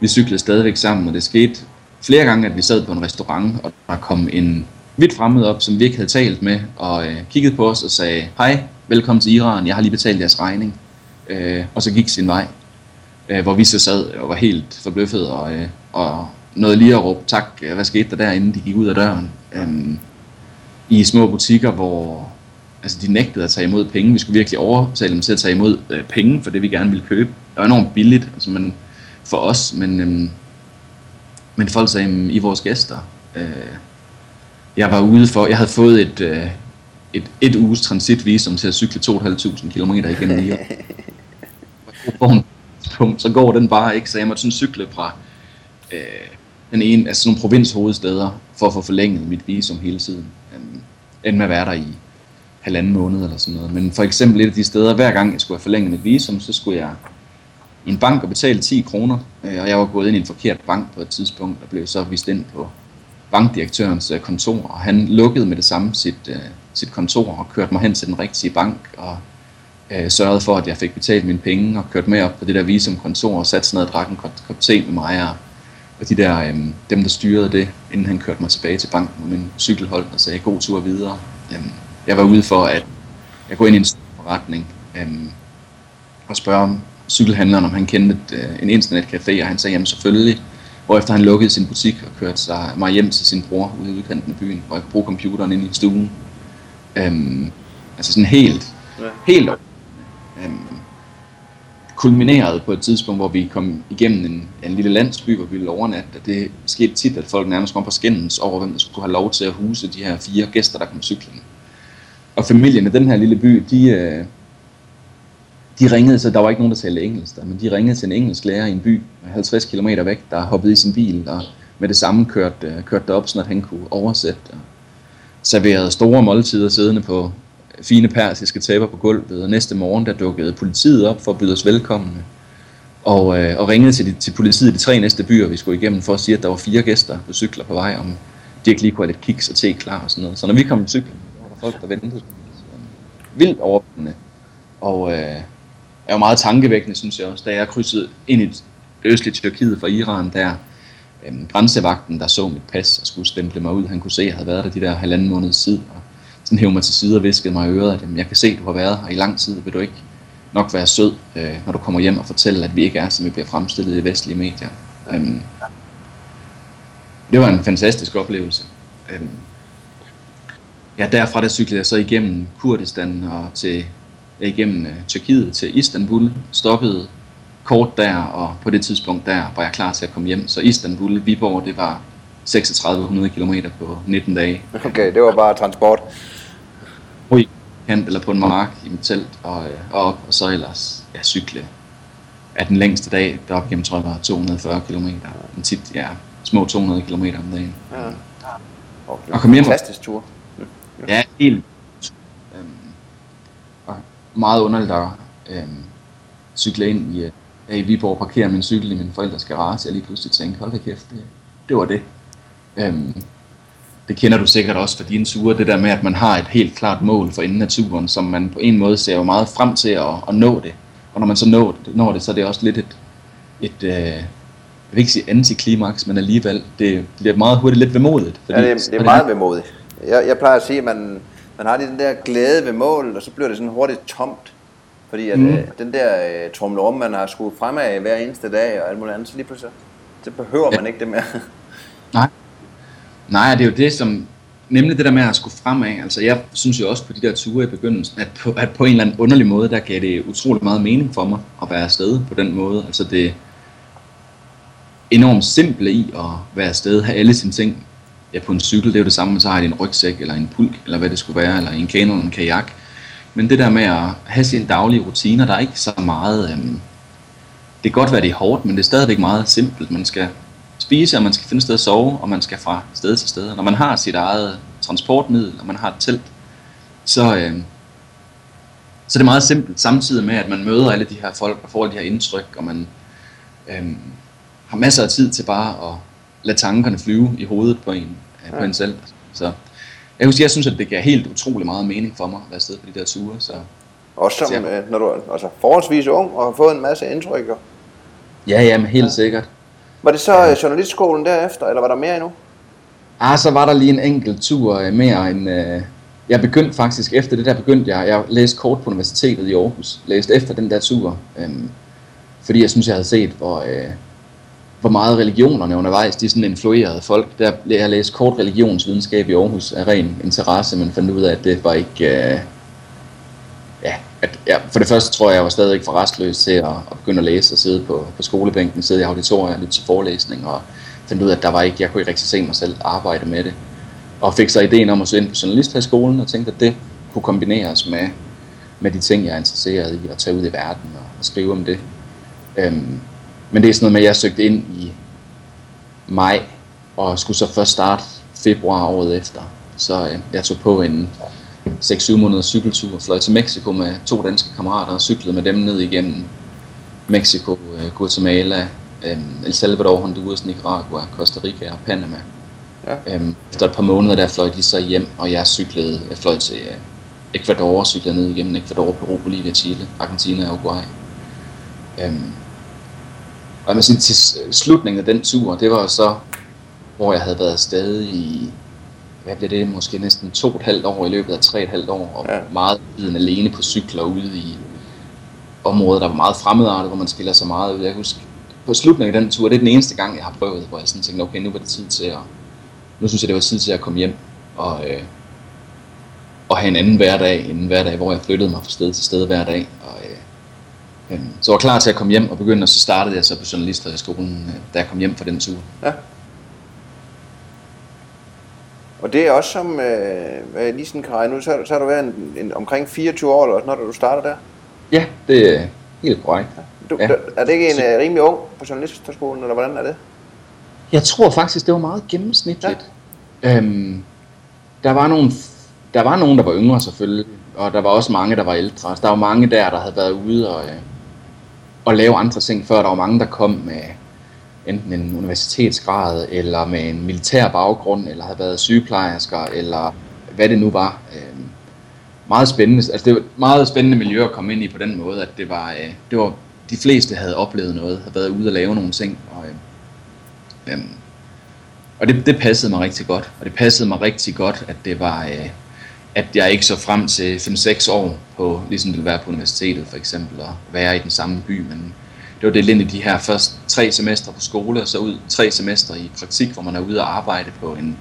vi cyklede stadigvæk sammen, og det skete flere gange, at vi sad på en restaurant, og der kom en vidt fremmed op, som vi ikke havde talt med, og øh, kiggede på os og sagde, hej, velkommen til Iran, jeg har lige betalt jeres regning. Øh, og så gik sin vej, øh, hvor vi så sad og var helt forbløffet, og, øh, og nåede lige at råbe, tak, hvad skete der der, inden de gik ud af døren. Øh, i små butikker, hvor altså, de nægtede at tage imod penge. Vi skulle virkelig overtale dem til at tage imod øh, penge for det, vi gerne ville købe. Det var enormt billigt altså, men, for os, men, øhm, men folk sagde, "Jamen, I vores gæster. Øh, jeg var ude for, jeg havde fået et, øh, et, et uges transitvisum til at cykle 2.500 km igennem Iran. På en tidspunkt, så går den bare ikke, så jeg måtte sådan cykle fra øh, den ene, altså nogle provinshovedsteder, for at få forlænget mit visum hele tiden. Øhm, End med at være der i halvanden måned eller sådan noget. Men for eksempel et af de steder, hver gang jeg skulle have forlænget mit visum, så skulle jeg i en bank og betale 10 kroner, øh, og jeg var gået ind i en forkert bank på et tidspunkt, og blev så vist ind på bankdirektørens øh, kontor, og han lukkede med det samme sit, øh, sit kontor og kørte mig hen til den rigtige bank, og øh, sørgede for, at jeg fik betalt mine penge, og kørte med op på det der visumkontor, og satte sig ned og drak en kop, kop te med mig, og, og de der, øh, dem der styrede det, inden han kørte mig tilbage til banken, og min cykel holdt og sagde, god tur videre. Øh, jeg var ude for, at jeg går ind i en forretning, øh, og spørge om cykelhandleren, om han kendte øh, en internetcafé, og han sagde, jamen selvfølgelig. Hvorefter han lukkede sin butik og kørte sig mig hjem til sin bror ude i udkanten af byen, hvor jeg kunne bruge computeren inde i stuen. Øhm, altså sådan helt, Ja. helt øhm, kulminerede på et tidspunkt, hvor vi kom igennem en, en lille landsby, hvor vi ville overnatte, og det skete tit, at folk nærmest kom på skændens over, hvem der skulle have lov til at huse de her fire gæster, der kom cyklende. Og familien i den her lille by, de, øh, de ringede, så der var ikke nogen, der talte engelsk der, men de ringede til en engelsk lærer i en by 50 km væk, der hoppede i sin bil og med det samme kørte, øh, kørte derop, så at han kunne oversætte og serverede store måltider siddende på fine persiske tæpper på gulvet, og næste morgen der dukkede politiet op for at byde os velkomne, og, øh, og ringede til, de, til politiet i de tre næste byer, vi skulle igennem, for at sige, at der var fire gæster på cykler på vej, om de ikke lige kunne have lidt kiks og te klar og sådan noget. Så når vi kom i cyklen, var der folk, der ventede. Så, vildt overvældende. Og øh, er jo meget tankevækkende, synes jeg også, da jeg krydsede ind i det østlige Tyrkiet fra Iran, der øh, grænsevagten, der så mit pas og skulle stemple mig ud, han kunne se, at jeg havde været der de der halvanden måneds tid, og sådan hævde mig til side og viskede mig i øret, at jamen, jeg kan se, at du har været her i lang tid, vil du ikke nok være sød, øh, når du kommer hjem og fortæller, at vi ikke er, som vi bliver fremstillet i vestlige medier. Øhm, det var en fantastisk oplevelse. Øhm, ja, derfra der cyklede jeg så igennem Kurdistan og til ja, igennem øh, Tyrkiet til Istanbul, stoppede kort der, og på det tidspunkt der var jeg klar til at komme hjem. Så Istanbul, Viborg, det var 3600 km på 19 dage. Okay, det var bare transport. Kant eller på en mark i mit telt, og, øh, og op, og så ellers ja, cykle. Af den længste dag deroppe igennem, tror jeg, var 240 km. Men tit, ja, små 200 km om dagen. Ja. Og, Og kom hjem. Fantastisk tur. Ja, helt. Øhm, og meget underligt at øhm, cykle ind i, øh, ja, i Viborg, parkere min cykel i min forældres garage, og lige pludselig tænke, hold da kæft, det, det var det. Øhm, det kender du sikkert også fra dine ture, det der med, at man har et helt klart mål for enden af turen, som man på en måde ser jo meget frem til at, at nå det. Og når man så når, når det, så er det også lidt et, et øh, jeg vil ikke sige antiklimaks, men alligevel, det bliver meget hurtigt lidt vemodigt. Fordi, ja, det er, det er meget vemodigt. Jeg, jeg plejer at sige, at man, man har lige den der glæde ved målet, og så bliver det sådan hurtigt tomt. Fordi at, mm. øh, den der øh, trumle man har skudt fremad hver eneste dag og alt muligt andet, så lige pludselig, så behøver ja. man ikke det mere. Nej. Nej, det er jo det, som nemlig det der med at skulle fremad. Altså jeg synes jo også på de der ture i begyndelsen, at på, at på en eller anden underlig måde, der gav det utrolig meget mening for mig at være afsted på den måde. Altså det enormt simple i at være afsted, have alle sine ting ja, på en cykel, det er jo det samme, så har jeg en rygsæk, eller en pulk, eller hvad det skulle være, eller en kano, eller en kajak. Men det der med at have sine daglige rutiner, der er ikke så meget... Øhm, det kan godt være, det er hårdt, men det er stadigvæk meget simpelt. Man skal spise, og man skal finde sted at sove, og man skal fra sted til sted. Når man har sit eget transportmiddel, og man har et telt, så, øh, så det er meget simpelt, samtidig med, at man møder alle de her folk, og får de her indtryk, og man øh, har masser af tid til bare at lade tankerne flyve i hovedet på en, øh, på en selv. Så jeg husker, jeg synes, at det gav helt utrolig meget mening for mig at være afsted på de der ture. Så, også som, så, øh, når du er altså, forholdsvis ung og har fået en masse indtryk. Ja, ja, men helt ja. sikkert. Var det så ja. journalistskolen derefter, eller var der mere endnu? Ah, så var der lige en enkelt tur øh, mere end... Øh, jeg begyndte faktisk, efter det der begyndte jeg, jeg læste kort på universitetet i Aarhus, læste efter den der tur, øh, fordi jeg synes, jeg havde set, hvor, øh, hvor meget religionerne undervejs, de sådan influerede folk. Der, jeg læste kort religionsvidenskab i Aarhus af ren interesse, men fandt ud af, at det var ikke... Øh, ja, at, ja, for det første tror jeg, jeg var stadig ikke for restløs til at, at begynde at læse og sidde på, på skolebænken, sidde i auditoriet og lytte til forelæsning, og fandt ud af, at der var ikke, jeg kunne ikke rigtig se mig selv arbejde med det. Og fik så ideen om at søge ind på journalisthøjskolen, og tænkte, at det kunne kombineres med, med de ting, jeg er interesseret i, at tage ud i verden og, og skrive om det. Øhm, men det er sådan noget med, at jeg søgte ind i maj, og skulle så først starte februar året efter. Så øh, jeg tog på en 6-7 måneders cykeltur fløj til Mexico med to danske kammerater og cyklede med dem ned igennem Mexico, øh, Guatemala, øh, El Salvador, Honduras, Nicaragua, Costa Rica og Panama. Ja. Øhm, efter et par måneder der fløj de så hjem, og jeg cyklede, jeg fløj til øh, Ecuador og cyklede ned igennem Ecuador, Peru, Bolivia, Chile, Argentina og Uruguay. Øhm, og man siger, til slutningen af den tur, det var så, hvor jeg havde været afsted i, hvad blev det, måske næsten to og et halvt år i løbet af tre og et halvt år, og ja. meget tiden alene på cykler ude i områder, der var meget fremmedartet, hvor man skiller sig meget ud. Jeg husker, på slutningen af den tur, det er den eneste gang, jeg har prøvet, hvor jeg sådan tænkte, okay, nu var det tid til at, nu synes jeg, det var tid til at komme hjem og, øh, og have en anden hverdag, en hverdag, hvor jeg flyttede mig fra sted til sted hver dag. Og, øh, øh, så var jeg klar til at komme hjem og begynde, og så startede jeg så på journalisterskolen, øh, da jeg kom hjem fra den tur. Ja. Og det er også som, øh, lige sådan kan regne ud, så, så har du været en, en, omkring 24 år, eller sådan når du starter der? Ja, det er helt korrekt. Du, ja. Er det ikke en uh, rimelig ung på journalisthøjskolen, eller hvordan er det? Jeg tror faktisk, det var meget gennemsnitligt. Ja. Øhm, der, var nogle, der var nogen, der var yngre selvfølgelig, og der var også mange, der var ældre. Altså, der var mange der, der havde været ude og, øh, og lave andre ting før. Der var mange, der kom med enten en universitetsgrad, eller med en militær baggrund, eller havde været sygeplejersker, eller hvad det nu var. Øh, meget spændende. Altså det var et meget spændende miljø at komme ind i på den måde, at det var, øh, det var de fleste havde oplevet noget, havde været ude og lave nogle ting. Og, øh, øh, og det, det passede mig rigtig godt. Og det passede mig rigtig godt, at det var, øh, at jeg ikke så frem til 5-6 år på, ligesom det ville være på universitetet for eksempel, og være i den samme by, men det var det lidt i de her første tre semestre på skole, og så ud tre semestre i praktik, hvor man er ude og arbejde på en,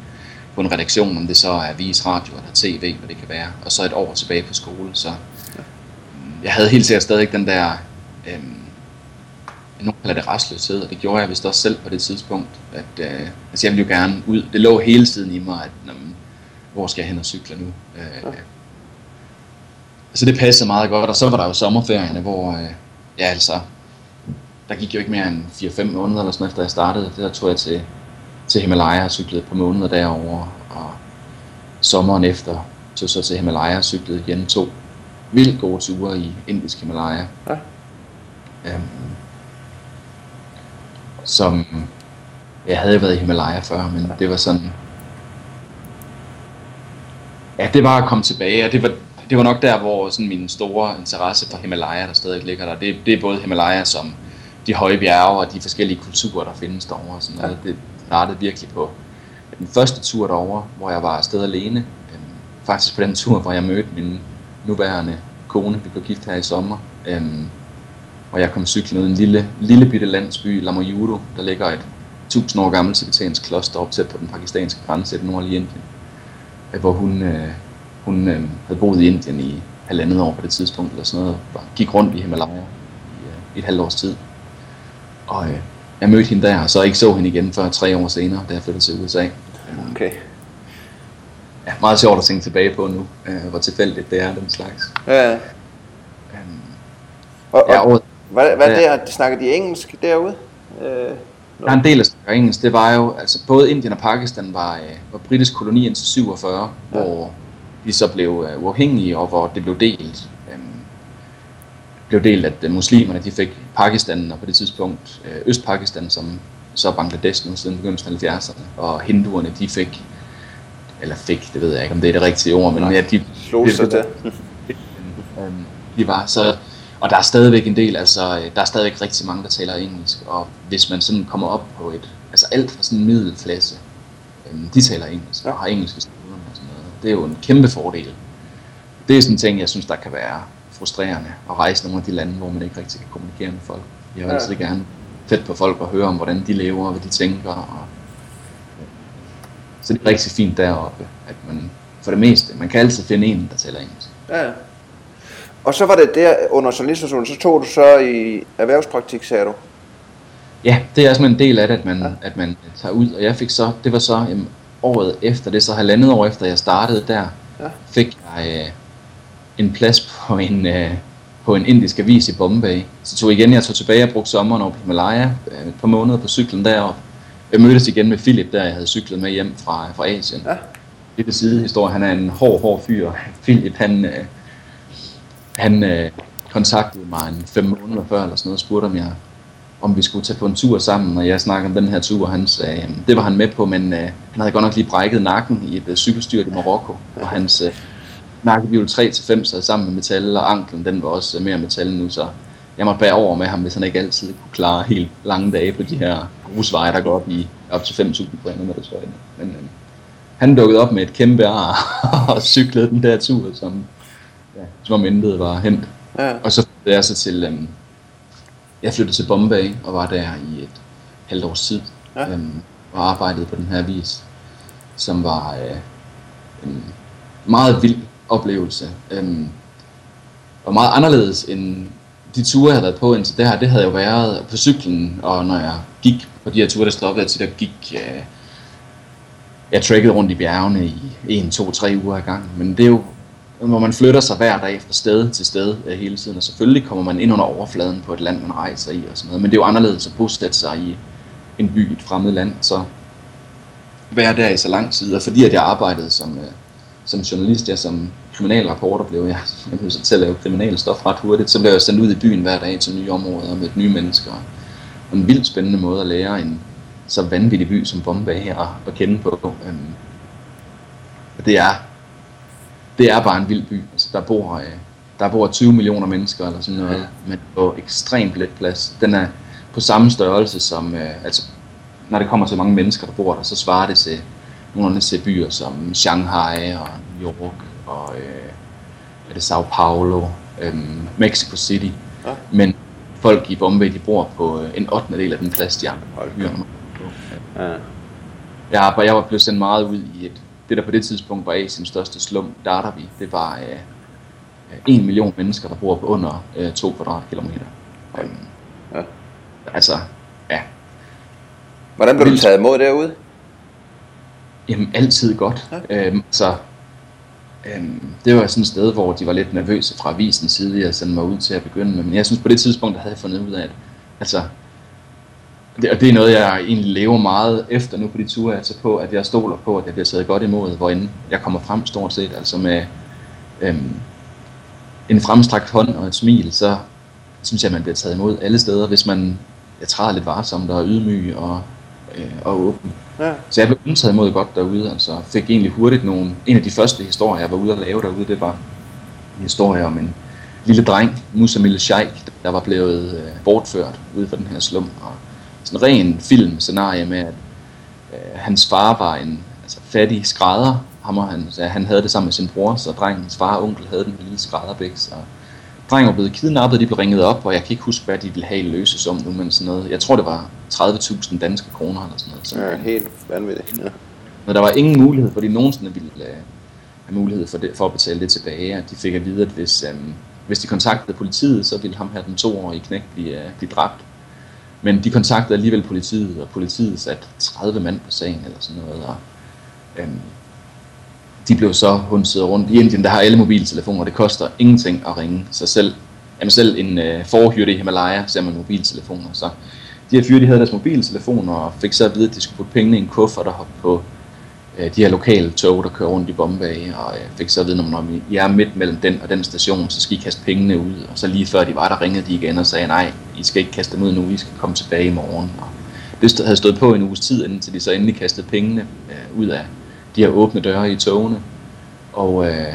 på en redaktion, om det så er vis radio eller tv, hvad det kan være, og så et år tilbage på skole. Så jeg havde helt sikkert stadig den der øhm, nogen kalder det restløshed, og det gjorde jeg vist også selv på det tidspunkt, at øh, altså jeg ville jo gerne ud. Det lå hele tiden i mig, at jamen, hvor skal jeg hen og cykle nu? Øh, ja. Så det passede meget godt, og så var der jo sommerferierne, hvor øh, ja altså, der gik jo ikke mere end 4-5 måneder eller sådan efter jeg startede. Det der tog jeg til, til Himalaya og cyklede på måneder derovre, og sommeren efter tog så til Himalaya og cyklede igen to vildt gode ture i indisk Himalaya. Ja. Øhm, som jeg havde været i Himalaya før, men det var sådan Ja, det var at komme tilbage, og det var, det var nok der, hvor sådan min store interesse for Himalaya, der stadig ligger der. Det, det er både Himalaya som de høje bjerge og de forskellige kulturer, der findes derovre. Og sådan noget. Ja. Det startede virkelig på den første tur derover, hvor jeg var afsted alene. Øhm, faktisk på den tur, hvor jeg mødte min nuværende kone. Vi blev gift her i sommer. Øhm, og jeg kom cyklen ud i en lille, lille bitte landsby, Lamoyudo, der ligger et tusind år gammelt tibetansk kloster op tæt på den pakistanske grænse i den nordlige Indien. Øh, hvor hun, øh, hun øh, havde boet i Indien i halvandet år på det tidspunkt, eller sådan noget, og gik rundt i Himalaya i, øh, et halvt års tid. Og øh, jeg mødte hende der, og så ikke så hende igen før tre år senere, da jeg flyttede til USA. Okay. Ja, meget sjovt at tænke tilbage på nu, øh, hvor tilfældigt det er, den slags. Ja. Øhm, og, og, ja, og, hvad, hvad ja. der, snakker de engelsk derude? Øh, der er en del af snakker engelsk. Det var jo, altså både Indien og Pakistan var, øh, var britisk koloni indtil 47, ja. hvor de så blev øh, uafhængige, og hvor det blev delt. Blev delt, at øh, muslimerne de fik Pakistan, og på det tidspunkt øh, Østpakistan, som så Bangladesh nu siden begyndelsen af 70'erne, og hinduerne de fik, eller fik, det ved jeg ikke, om det er det rigtige ord, men ja, de slog sig til. [laughs] Øhm, de var så og der er stadigvæk en del, altså der er stadigvæk rigtig mange, der taler engelsk, og hvis man sådan kommer op på et, altså alt fra sådan en middelklasse, øhm, de taler engelsk, og har engelske skoler og sådan noget. Det er jo en kæmpe fordel. Det er sådan en ting, jeg synes, der kan være frustrerende at rejse nogle af de lande, hvor man ikke rigtig kan kommunikere med folk. Jeg vil ja. altid gerne tæt på folk og høre om, hvordan de lever, og hvad de tænker. Og, så det er rigtig fint deroppe, at man for det meste, man kan altid finde en, der taler engelsk. Ja, og så var det der under journalisthøjskolen, så tog du så i erhvervspraktik, sagde du? Ja, det er simpelthen en del af det, at man, ja. at man tager ud. Og jeg fik så, det var så jamen, året efter, det er så halvandet år efter, jeg startede der, ja. fik jeg øh, en plads på en, øh, på en indisk avis i Bombay. Så tog igen, jeg tog tilbage og brugte sommeren over på Himalaya, øh, et par måneder på cyklen deroppe. Jeg mødtes igen med Philip, der jeg havde cyklet med hjem fra, fra Asien. Ja. Det er sidehistorie, han er en hård, hård fyr. Philip, han... Øh, han øh, kontaktede mig en fem måneder før, eller sådan noget, og spurgte, om, jeg, om vi skulle tage på en tur sammen, og jeg snakkede om den her tur, og han sagde, øh, det var han med på, men øh, han havde godt nok lige brækket nakken i et øh, cykelstyrt i Marokko, og hans øh, nakkevivl 3-5 sad sammen med metal, og anklen, den var også øh, mere metal nu, så jeg måtte bære over med ham, hvis han ikke altid kunne klare helt lange dage på de her grusveje, der går op i op til 5.000 på en med det Men øh, han dukkede op med et kæmpe ar [laughs] og cyklede den der tur, som ja. som om intet var hent. Ja. Og så flyttede jeg så til, øhm, jeg flyttede til Bombay og var der i et halvt års tid. Ja. Øhm, og arbejdede på den her vis, som var øh, en meget vild oplevelse. Øhm, og meget anderledes end de ture, jeg havde været på indtil det her. Det havde jo været på cyklen, og når jeg gik på de her ture, der stoppede jeg til, der gik... Øh, jeg trekkede rundt i bjergene i 1, 2, 3 uger i gang. Men det er jo hvor man flytter sig hver dag fra sted til sted øh, hele tiden, og selvfølgelig kommer man ind under overfladen på et land, man rejser i og sådan noget, men det er jo anderledes at bosætte sig i en by, et fremmed land, så være der i så lang tid, og fordi at jeg arbejdede som, øh, som journalist, jeg som kriminalrapporter blev jeg, jeg blev til at lave kriminalstof ret hurtigt, så blev jeg sendt ud i byen hver dag til nye områder med nye mennesker, og en vildt spændende måde at lære en så vanvittig by som Bombay her at kende på. Øhm, og det er det er bare en vild by. Altså, der, bor, øh, der bor 20 millioner mennesker eller sådan noget, men på ekstremt let plads. Den er på samme størrelse som, øh, altså når det kommer så mange mennesker, der bor der, så svarer det til nogle af de byer som Shanghai og New York og øh, er det Sao Paulo, øh, Mexico City. Ja. Men folk i Bombay, de bor på øh, en 8. del af den plads, de andre byerne. Ja. Jeg, jeg var blevet sendt meget ud i et det der på det tidspunkt var Asiens største slum, Dardavi, det var øh, en million mennesker, der bor på under øh, to kvadratkilometer. Um, ja. Altså, ja. Hvordan blev du taget imod derude? Jamen, altid godt. Ja. Øhm, så øhm, det var sådan et sted, hvor de var lidt nervøse fra avisens side, jeg sendte mig ud til at begynde med. Men jeg synes på det tidspunkt, der havde jeg fundet ud af, at altså, det, og det er noget, jeg egentlig lever meget efter nu på de ture, jeg på, at jeg stoler på, at jeg bliver taget godt imod, hvor jeg kommer frem stort set, altså med øhm, en fremstrakt hånd og et smil, så synes jeg, at man bliver taget imod alle steder, hvis man jeg træder lidt varsomt og ydmyg og øh, og åben. Ja. Så jeg blev undtaget mod godt derude, altså fik egentlig hurtigt nogle, en af de første historier, jeg var ude at lave derude, det var en historie om en lille dreng, Musamil Sheikh, der var blevet øh, bortført ude fra den her slum, og sådan en ren filmscenarie med, at øh, hans far var en altså, fattig skrædder, ham og han, så han havde det sammen med sin bror, så drengens far og onkel havde den lille skrædderbæks, og drengen var blevet kidnappet, de blev ringet op, og jeg kan ikke huske, hvad de ville have i løsesum nu, men sådan noget. Jeg tror, det var 30.000 danske kroner eller sådan noget. Så, Ja, helt vanvittigt. Ja. Men der var ingen mulighed for, de nogensinde ville uh, have mulighed for, det, for at betale det tilbage. Og de fik at vide, at hvis, um, hvis de kontaktede politiet, så ville ham her den toårige knæk blive, uh, blive dræbt. Men de kontaktede alligevel politiet, og politiet satte 30 mand på sagen eller sådan noget. Og, um, de blev så hundset rundt. I Indien, der har alle mobiltelefoner, det koster ingenting at ringe sig selv. Jamen selv en øh, forhyrte i Himalaya ser man mobiltelefoner, så de her fyre, de havde deres mobiltelefoner og fik så at vide, at de skulle putte pengene i en kuffert og hoppe på øh, de her lokale tog, der kører rundt i Bombay, og øh, fik så at vide, når I er midt mellem den og den station, så skal I kaste pengene ud. Og så lige før de var der, ringede de igen og sagde, nej, I skal ikke kaste dem ud nu, I skal komme tilbage i morgen. Og det havde stået på en uges tid, indtil de så endelig kastede pengene øh, ud af de her åbne døre i togene. Og, øh,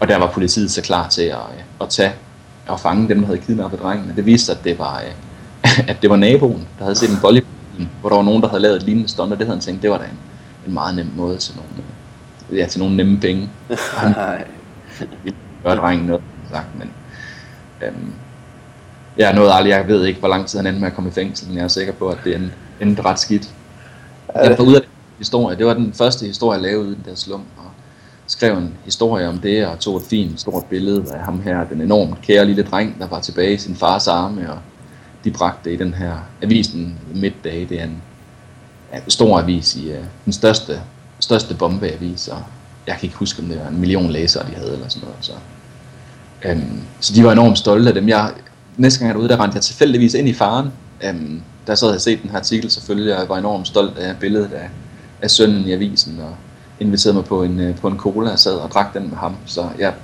og der var politiet så klar til at, øh, at tage og fange dem, der havde kidnappet drengen. Det viste sig, at det var, øh, [laughs] at det var naboen, der havde set en volleyball, hvor der var nogen, der havde lavet et lignende stunt, og det havde han tænkt, det var da en, en meget nem måde til nogle, ja, til nogle nemme penge. [laughs] Nej. Gør drengen noget, sagt, men øhm, jeg nåede aldrig, jeg ved ikke, hvor lang tid han endte med at komme i fængsel, men jeg er sikker på, at det endte, endte ret skidt. Jeg var ude af den historie, det var den første historie, jeg lavede uden der slum, og skrev en historie om det, og tog et fint stort billede af ham her, den enormt kære lille dreng, der var tilbage i sin fars arme, og de bragte i den her avisen Middag. Det er en, ja, en stor avis i uh, den største, største bombeavis, og jeg kan ikke huske, om det var en million læsere, de havde, eller sådan noget. Så, um, så de var enormt stolte af dem. Jeg, næste gang jeg var ude, der rendte jeg tilfældigvis ind i faren. Um, der så havde jeg set den her artikel selvfølgelig, og jeg var enormt stolt af billedet af, af sønnen i avisen, og inviterede mig på en, øh, på en cola, og sad og drak den med ham. Så jeg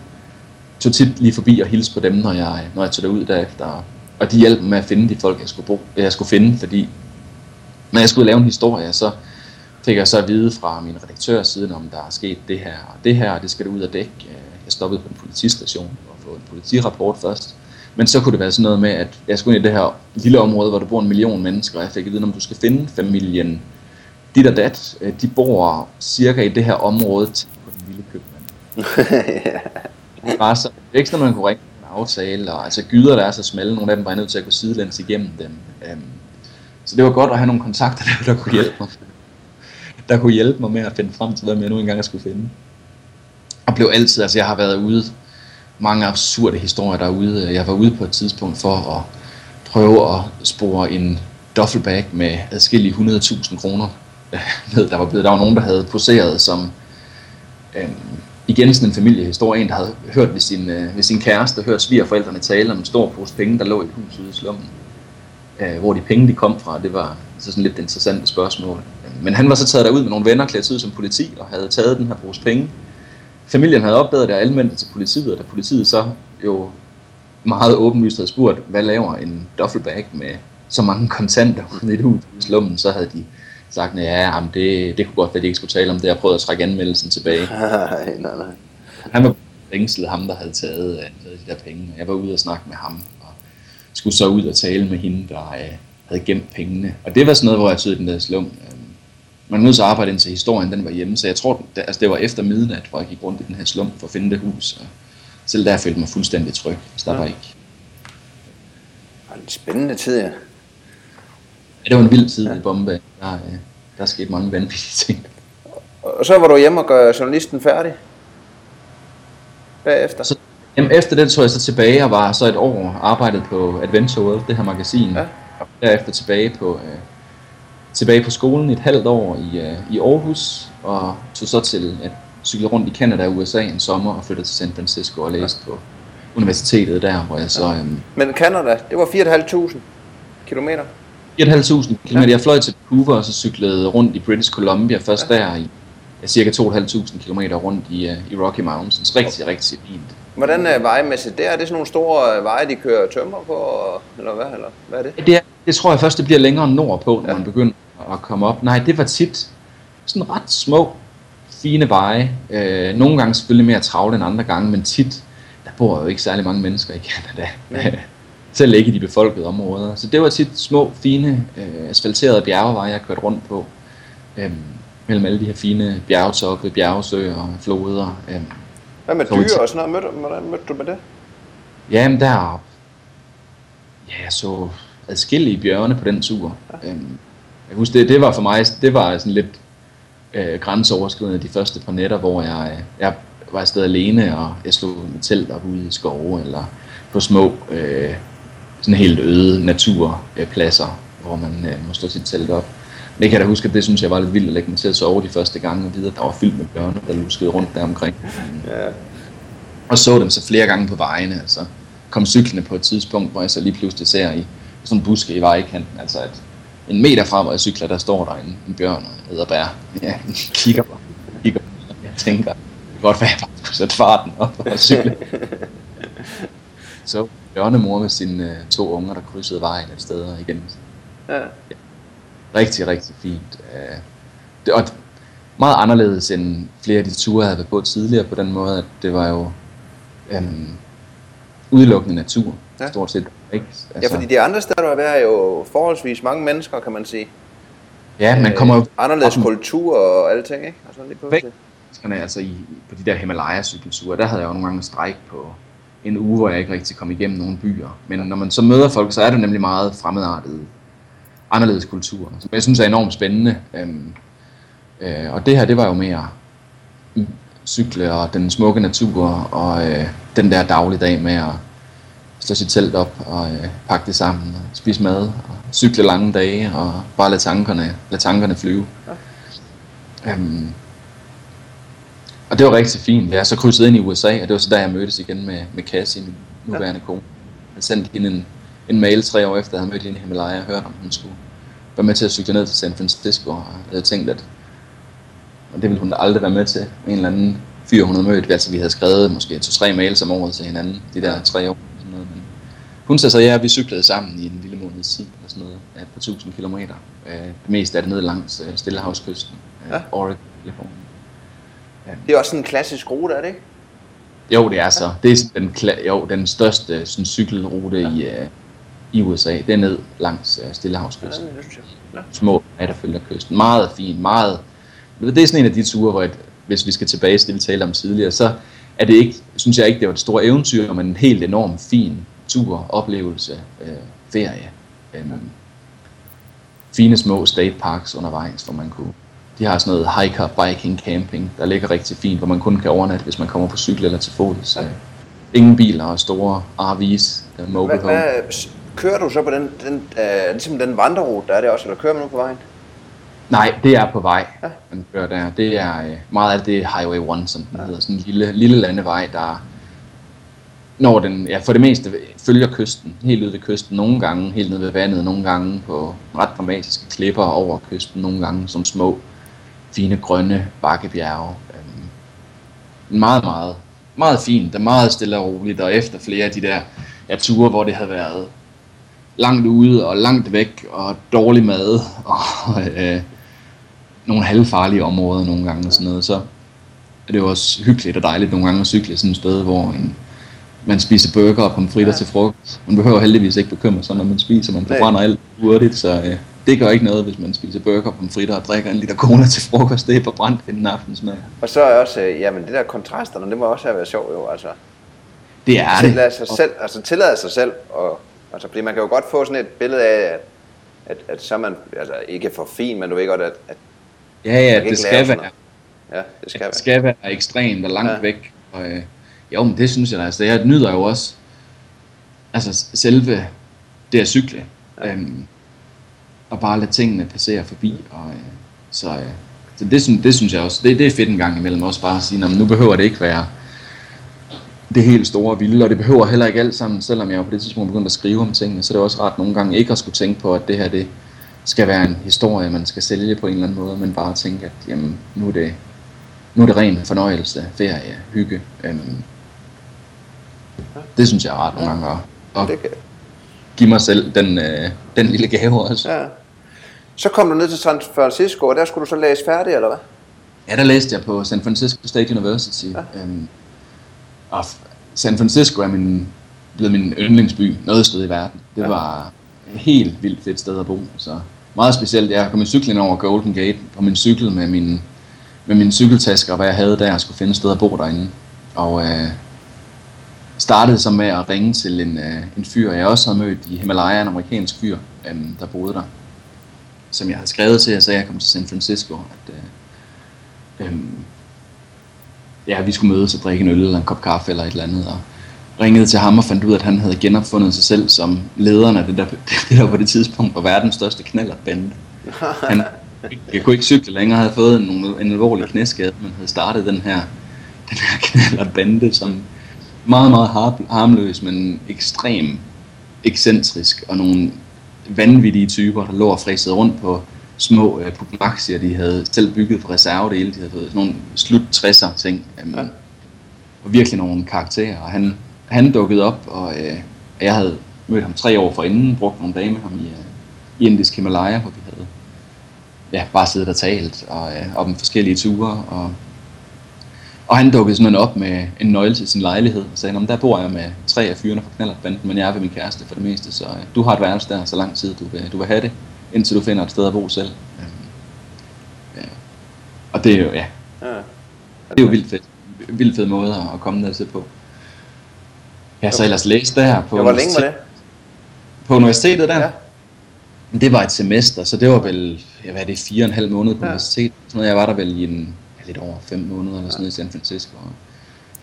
tog tit lige forbi og hilste på dem, når jeg, når jeg tog derud derefter og de hjalp mig med at finde de folk, jeg skulle, bo, jeg skulle finde, fordi når jeg skulle lave en historie, så fik jeg så at vide fra min redaktør siden, om der er sket det her og det her, og det skal du ud og dække. Jeg stoppede på en politistation og få en politirapport først. Men så kunne det være sådan noget med, at jeg skulle ind i det her lille område, hvor der bor en million mennesker, og jeg fik at vide, om du skal finde familien dit og dat. De bor cirka i det her område til på den lille købmand. [laughs] Bare så, at man kunne ringe aftale, og altså gyder, der er så smalle, nogle af dem var nødt til at gå sidelæns igennem dem. Um, så det var godt at have nogle kontakter, der, der kunne hjælpe mig. Der kunne hjælpe mig med at finde frem til, hvad jeg nu engang skulle finde. Og blev altid, altså jeg har været ude, mange absurde historier derude. Jeg var ude på et tidspunkt for at prøve at spore en duffelbag med adskillige 100.000 kroner Øh, ned. Der var, blevet, der var nogen, der havde poseret som øh, igen sådan en familiehistorie, en der havde hørt ved sin, øh, ved sin kæreste, hørt svigerforældrene tale om en stor pose penge, der lå i et hus ude i slummen. Øh, hvor de penge de kom fra, det var så sådan lidt interessant spørgsmål. Men han var så taget derud med nogle venner klædt ud som politi, og havde taget den her pose penge. Familien havde opdaget det og anmeldt det til politiet, og da politiet så jo meget åbenlyst havde spurgt, hvad laver en duffelbag med så mange kontanter ude i et hus i slummen, så havde de sagt, ja, jamen det, det kunne godt være, at de ikke skulle tale om det, og prøvede at trække anmeldelsen tilbage. [laughs] Nej, nej, nej. Han var fængslet, ham der havde taget, øh, taget de der penge, jeg var ude og snakke med ham, og skulle så ud og tale med hende, der øh, havde gemt pengene. Og det var sådan noget, hvor jeg tog den der slum. Øh, man nødt til at arbejde indtil historien den var hjemme, så jeg tror, det, altså det var efter midnat, hvor jeg gik rundt i den her slum for at finde det hus. Og selv der følte mig fuldstændig tryg, så der ja. var ikke. Det var en spændende tid, ja. Ja, det var en vild tid ja. i Bombay. Der, øh, der skete mange vanvittige ting. Og så var du hjemme og gør journalisten færdig? Bagefter? Så, jamen, efter det tog jeg så tilbage og var så et år arbejdet på Adventure World, det her magasin. Ja. Og derefter tilbage på, øh, tilbage på skolen et halvt år i, øh, i Aarhus, og tog så til at cykle rundt i Canada og USA en sommer og flyttede til San Francisco og læste ja. på universitetet der, hvor jeg så... Øh, Men Canada, det var 4.500 kilometer? 4.500 km. Jeg fløj til Vancouver og så cyklede rundt i British Columbia, først ja. der i ja, cirka 2.500 km rundt i, uh, i Rocky Mountains. Rigtig, rigtig fint. Hvordan er vejemæssigt der? Er det sådan nogle store øh, veje, de kører tømmer på, eller hvad, eller hvad er det? Det, er, det tror jeg først, det bliver længere nordpå, når ja. man begynder at komme op. Nej, det var tit sådan ret små, fine veje. Øh, nogle gange selvfølgelig mere travle end andre gange, men tit, der bor jo ikke særlig mange mennesker i Canada. Mm. [laughs] Selv ikke i de befolkede områder. Så det var tit små, fine, øh, asfalterede bjergeveje, jeg kørte rundt på. Øh, mellem alle de her fine bjergtoppe, bjergsøer, floder. Øh. Hvad med dyr og sådan noget? Mødte, hvordan mødte du med det? Jamen der, ja, jeg så adskillige bjørne på den tur. Ja. Øhm, jeg husker, det, det var for mig, det var sådan lidt øh, grænseoverskridende de første par nætter, hvor jeg, øh, jeg var afsted alene, og jeg slog med telt op ude i skove, eller på små, øh, sådan helt øde naturpladser, hvor man øh, må slå sit telt op. Men det kan jeg da huske, at det synes jeg var lidt vildt at lægge mig til at sove de første gange, og videre, der var fyldt med bjørne, der luskede rundt der omkring. Ja. Og så dem så flere gange på vejene, altså kom cyklerne på et tidspunkt, hvor jeg så lige pludselig ser i sådan en buske i vejkanten, altså at en meter fra, hvor jeg cykler, der står der en, en bjørn og bær. Ja, kigger på, kigger på, jeg tænker, det kan godt være, at jeg bare skulle sætte farten op og cykle. [laughs] så bjørnemor med sine uh, to unger, der krydsede vejen et sted igen. Ja. ja. Rigtig, rigtig fint. Uh, det, og meget anderledes end flere af de ture, jeg havde været på tidligere, på den måde, at det var jo um, udelukkende natur, ja. stort set. Ikke? Altså, ja, fordi de andre steder, der er jo forholdsvis mange mennesker, kan man sige. Ja, man kommer jo... Øh, anderledes kultur og alting, ikke? Og sådan lige pludselig. Altså i, på de der Himalaya-cykelture, der havde jeg jo nogle gange stræk på en uge, hvor jeg ikke rigtig kom igennem nogle byer. Men når man så møder folk, så er det nemlig meget fremmedartet, anderledes kultur, som jeg synes er enormt spændende. Øhm, øh, og det her, det var jo mere cykle og den smukke natur og øh, den der dagligdag med at slå sit telt op og øh, pakke det sammen og spise mad og cykle lange dage og bare lade tankerne, lade tankerne flyve. Ja. Øhm, og det var rigtig fint. Jeg så krydset ind i USA, og det var så der, jeg mødtes igen med, med Cassie, min nuværende ja. kone. Jeg sendte hende en, en mail tre år efter, at jeg havde mødt hende i Himalaya og hørt, om hun skulle være med til at cykle ned til San Francisco. Og jeg havde tænkt, at og det ville hun aldrig være med til. En eller anden fyr, hun havde mødt. Altså, vi havde skrevet måske to-tre mails om året til hinanden, de der tre år. Sådan noget. Men hun sagde så, ja, vi cyklede sammen i en lille måned tid, eller sådan noget, af et par tusind kilometer. Øh, det meste af det ned langs øh, Stillehavskysten, øh, ja. Oregon, Californien. Ja. Det er også sådan en klassisk rute, er det ikke? Jo, det er så. Det er den, jo, den største sådan, cykelrute ja. i, uh, i USA. Det er ned langs uh, Stillehavskysten. Ja, det ja. Små der følger kysten. Meget fint, meget det er sådan en af de ture, hvor et, hvis vi skal tilbage til det, vi talte om tidligere, så er det ikke, synes jeg ikke, det var et stort eventyr, men en helt enorm fin tur, oplevelse, øh, ferie. Øh, fine små state parks undervejs, hvor man kunne de har sådan noget hiker, biking, camping, der ligger rigtig fint, hvor man kun kan overnatte, hvis man kommer på cykel eller til fods. Ja. Ingen biler og store RV's, mobile hvad, hvad, kører du så på den, den, uh, ligesom den vandrerute, der er det også, eller kører man nu på vejen? Nej, det er på vej, ja. man kører der. Det er øh, meget af det Highway 1, som den ja. hedder. Sådan en lille, lille landevej, der når den, ja, for det meste følger kysten, helt ud ved kysten, nogle gange helt ned ved vandet, nogle gange på ret dramatiske klipper over kysten, nogle gange som små, fine grønne bakkebjerge. Øhm, meget, meget, meget fint, det er meget stille og roligt, og efter flere af de der ja, ture, hvor det havde været langt ude og langt væk, og dårlig mad, [laughs] og øh, nogle halvfarlige områder nogle gange og sådan noget, så er det jo også hyggeligt og dejligt nogle gange at cykle sådan et sted, hvor en, man spiser burger og pomfritter ja. til frokost. Man behøver heldigvis ikke bekymre sig, når man spiser, man forbrænder alt hurtigt, så øh, det gør ikke noget, hvis man spiser burger, pomfritter og drikker en liter cola til frokost. Det er forbrændt en aftensmad. Og så er også, øh, jamen det der kontrasterne, det må også have været sjovt jo, altså. Det er det. Tillade sig selv, altså tillade sig selv, og, altså, fordi man kan jo godt få sådan et billede af, at, at, at så er man, altså ikke for fin, men du ved godt, at, at Ja, ja, det skal være. Ja, det skal, det skal være ekstremt og langt ja. væk. Og, øh, jo, men det synes jeg da. Altså, jeg nyder jo også altså selve det at cykle. Ja. Øhm, og bare lade tingene passere forbi. Og, øh, så, øh, så det, synes, det synes jeg også, det, det er fedt en gang imellem også bare at sige, nu behøver det ikke være det helt store vilde, og det behøver heller ikke alt sammen, selvom jeg på det tidspunkt begyndte at skrive om tingene, så det er også ret nogle gange ikke at skulle tænke på, at det her det skal være en historie, man skal sælge på en eller anden måde, men bare tænke, at jamen, nu, er det, nu er det ren fornøjelse, ferie, hygge. Øhm, det synes jeg er rart nogle gange at, at give mig selv den, øh, den lille gave også. Ja. Så kom du ned til San Francisco, og der skulle du så læse færdig, eller hvad? Ja, der læste jeg på San Francisco State University. Ja. Øhm, og San Francisco er min, blevet min yndlingsby, noget sted i verden. Det ja. var et helt vildt fedt sted at bo. Så meget specielt. Jeg kom i cyklen over Golden Gate på min cykel med min, med min cykeltaske og hvad jeg havde der, og skulle finde et sted at bo derinde. Og øh, startede så med at ringe til en, øh, en fyr, jeg også havde mødt i Himalaya, en amerikansk fyr, øh, der boede der. Som jeg havde skrevet til, sagde, at jeg kom til San Francisco, at øh, øh, ja, vi skulle mødes og drikke en øl eller en kop kaffe eller et eller andet. Og ringede til ham og fandt ud af, at han havde genopfundet sig selv som lederen af det der, [laughs] det der på det tidspunkt var verdens største knallertbande. [laughs] Han, jeg kunne ikke cykle længere, havde fået en, en alvorlig knæskade, men havde startet den her, den her knallertbande, som meget, meget harmløs, men ekstrem ekscentrisk, og nogle vanvittige typer, der lå og fræsede rundt på små øh, Pumaxier, de havde selv bygget for reservedele, de havde fået sådan nogle slut 60'er ting, øhm, ja. og virkelig nogle karakterer, og han, han dukkede op, og øh, jeg havde mødt ham tre år forinden, brugt nogle dage med ham i, øh, Indisk Himalaya, hvor vi havde ja, bare siddet og talt, og øh, om forskellige ture, og og han dukkede sådan op med en nøgle til sin lejlighed og sagde, der bor jeg med tre af fyrene fra knallertbanden, men jeg er ved min kæreste for det meste, så øh, du har et værelse der så lang tid, du vil, du vil have det, indtil du finder et sted at bo selv. Øhm, ja. Og det er jo, ja, ja. det er jo vildt fedt. Vildt fed måde at komme der til på. Jeg har så ellers læst der på, ja, hvor længe var det? på universitetet der. Ja. Det var et semester, så det var vel, jeg hvad er det, fire og en halv måned på ja. universitetet. Jeg var der vel i en lidt over fem måneder eller sådan noget i San Francisco. Og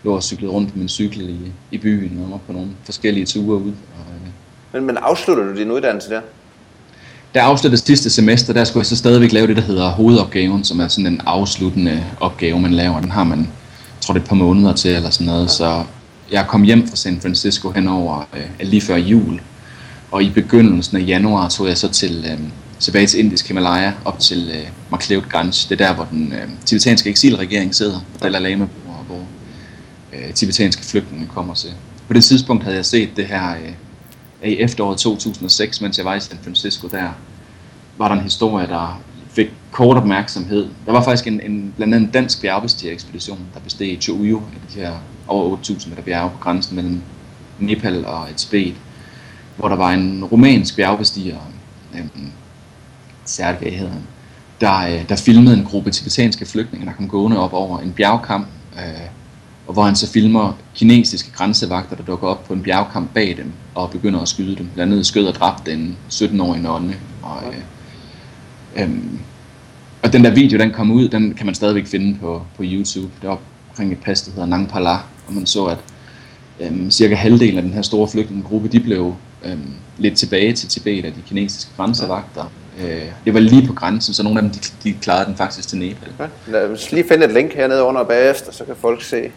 lå og cyklede rundt på min cykel i, i byen og var på nogle forskellige ture ud. Og, øh, men, men afslutter du din uddannelse der? Der afsluttede sidste semester, der skulle jeg så stadigvæk lave det, der hedder hovedopgaven, som er sådan en afsluttende opgave, man laver. Den har man, jeg tror det er et par måneder til eller sådan noget. Så jeg kom hjem fra San Francisco henover øh, lige før jul. Og i begyndelsen af januar tog jeg så til, øh, tilbage til Indisk Himalaya, op til øh, MacLeod Ganj. Det er der, hvor den øh, tibetanske eksilregering sidder, hvor Dalai Lama bor, og hvor øh, tibetanske flygtninge kommer til. På det tidspunkt havde jeg set det her øh, i efteråret 2006, mens jeg var i San Francisco der, var der en historie, der fik kort opmærksomhed. Der var faktisk en, en blandt andet en dansk bjergbestigerekspedition, der besteg i Choyu, de her over 8.000 meter bjerge på grænsen mellem Nepal og et Tibet, hvor der var en rumænsk bjergbestiger, øh, Sergej han, der, øh, der filmede en gruppe tibetanske flygtninge, der kom gående op over en bjergkamp, øh, og hvor han så filmer kinesiske grænsevagter, der dukker op på en bjergkamp bag dem, og begynder at skyde dem. Blandt andet skød og dræbte en 17-årig nonne. Og, øh, øh, og den der video, den kom ud, den kan man stadigvæk finde på, på YouTube. Det var omkring et pas, der hedder Nang Pala, og man så, at øh, cirka halvdelen af den her store flygtningegruppe, de blev øh, lidt tilbage til Tibet af de kinesiske grænsevagter. Øh, det var lige på grænsen, så nogle af dem de, de klarede den faktisk til Nepal. Ja, lad os lige finde et link hernede under bagefter, så kan folk se.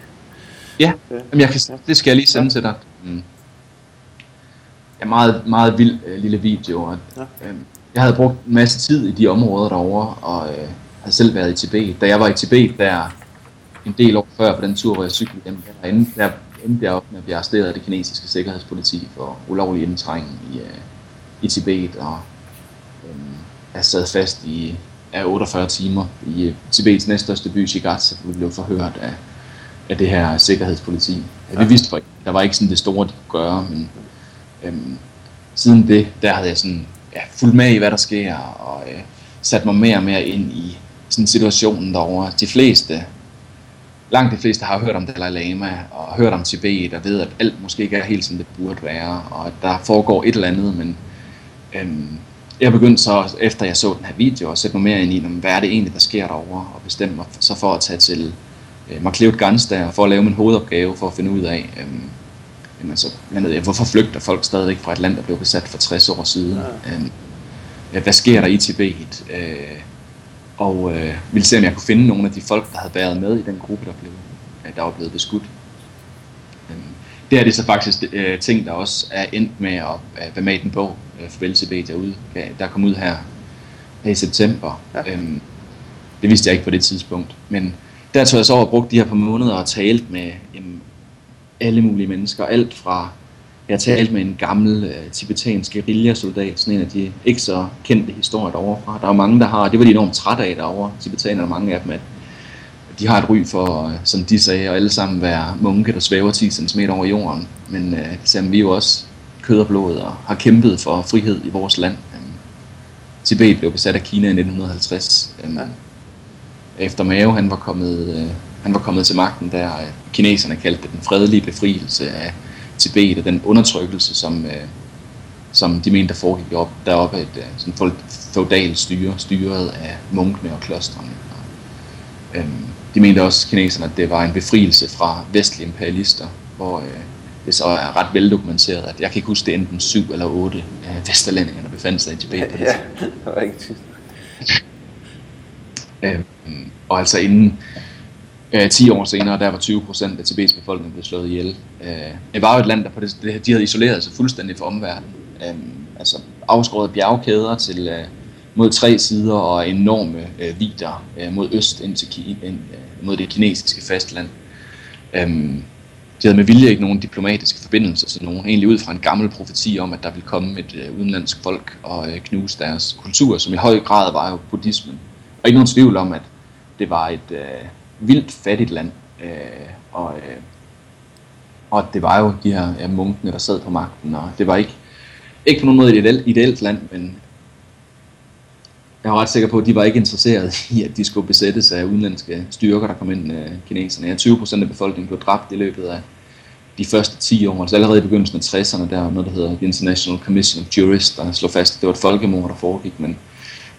Ja, Jamen, jeg kan, det skal jeg lige sende ja. til dig. Mm. Ja, meget, meget vild øh, lille video. Og, ja. øh, jeg havde brugt en masse tid i de områder derovre, og øh, havde selv været i Tibet. Da jeg var i Tibet der en del år før på den tur, hvor jeg cyklede hjem derinde, der endte jeg op med at blive arresteret af det kinesiske sikkerhedspoliti for ulovlig indtrængen i, øh, i Tibet, og jeg sad fast i af 48 timer i Tibets næststørste by, Shigatse, hvor vi blev forhørt af, af det her sikkerhedspoliti. Ja, vi vidste ikke, der var ikke sådan det store, de kunne gøre, men øhm, siden det, der havde jeg sådan, ja, fulgt med i, hvad der sker, og øh, sat mig mere og mere ind i sådan situationen derovre. De fleste, langt de fleste har hørt om Dalai Lama, og hørt om Tibet, og ved, at alt måske ikke er helt som det burde være, og at der foregår et eller andet, men øhm, jeg begyndte så, efter jeg så den her video, at sætte mig mere ind i, hvad er det egentlig, der sker derovre, og bestemme mig så for at tage til øh, Marklevet Gans der, for at lave min hovedopgave, for at finde ud af, øh, jamen, altså, jeg, hvorfor flygter folk stadigvæk fra et land, der blev besat for 60 år siden? Ja. Øh, hvad sker der i Tibet? Øh, og øh, ville se, om jeg kunne finde nogle af de folk, der havde været med i den gruppe, der, blev, der var blevet beskudt. Øh, det er det så faktisk øh, ting, der også er endt med at, at være med i den bog, øh, Farvel til derude, der kom ud her, her i september. Ja. Øhm, det vidste jeg ikke på det tidspunkt. Men der tog jeg så over og brugte de her par måneder og talt med jamen, alle mulige mennesker. Alt fra jeg talte med en gammel uh, tibetansk guerillasoldat, sådan en af de ikke så kendte historier derovre fra. Der er mange, der har, det var de enormt trætte af derovre, tibetanerne, mange af dem, at de har et ry for, som de sagde, at alle sammen være munke, der svæver 10 cm over jorden. Men uh, det sagde, vi jo også kød og blod og har kæmpet for frihed i vores land. Um, Tibet blev besat af Kina i 1950. Um, efter Mao han var kommet, uh, han var kommet til magten, der kineserne kaldte det den fredelige befrielse af Tibet og den undertrykkelse, som, uh, som de mente, der foregik op, deroppe, et uh, sådan feudalt styre, styret af munkene og klostrene. Um, de mente også, kineserne, at det var en befrielse fra vestlige imperialister, hvor uh, det så er ret veldokumenteret, at jeg kan ikke huske, det enten syv eller otte uh, vesterlændinge, der befandt sig i Tibet. Ja, ja [laughs] rigtigt. Øhm, og altså inden øh, 10 år senere, der var 20 procent af Tibets befolkning blevet slået ihjel. Øh, det var jo et land, der på det, de havde isoleret sig fuldstændig fra omverdenen. Øh, altså afskåret bjergkæder til øh, mod tre sider og enorme øh, vider øh, mod øst ind til ind, øh, mod det kinesiske fastland. Øh, de havde med vilje ikke nogen diplomatiske forbindelser til nogen, egentlig ud fra en gammel profeti om, at der ville komme et øh, udenlandsk folk og øh, knuse deres kultur, som i høj grad var jo buddhismen. Og ikke nogen tvivl om, at det var et øh, vildt fattigt land, øh, og, øh, og det var jo de her ja, munkene, der sad på magten, og det var ikke, ikke på nogen måde et ideelt, ideelt land, men jeg er ret sikker på, at de var ikke interesseret [laughs] i, at de skulle besættes af udenlandske styrker, der kom ind øh, kineserne. Ja, 20 procent af befolkningen blev dræbt i løbet af de første 10 år, altså allerede i begyndelsen af 60'erne, der var noget, der hedder The International Commission of Jurists, der slog fast, at det var et folkemord, der foregik, men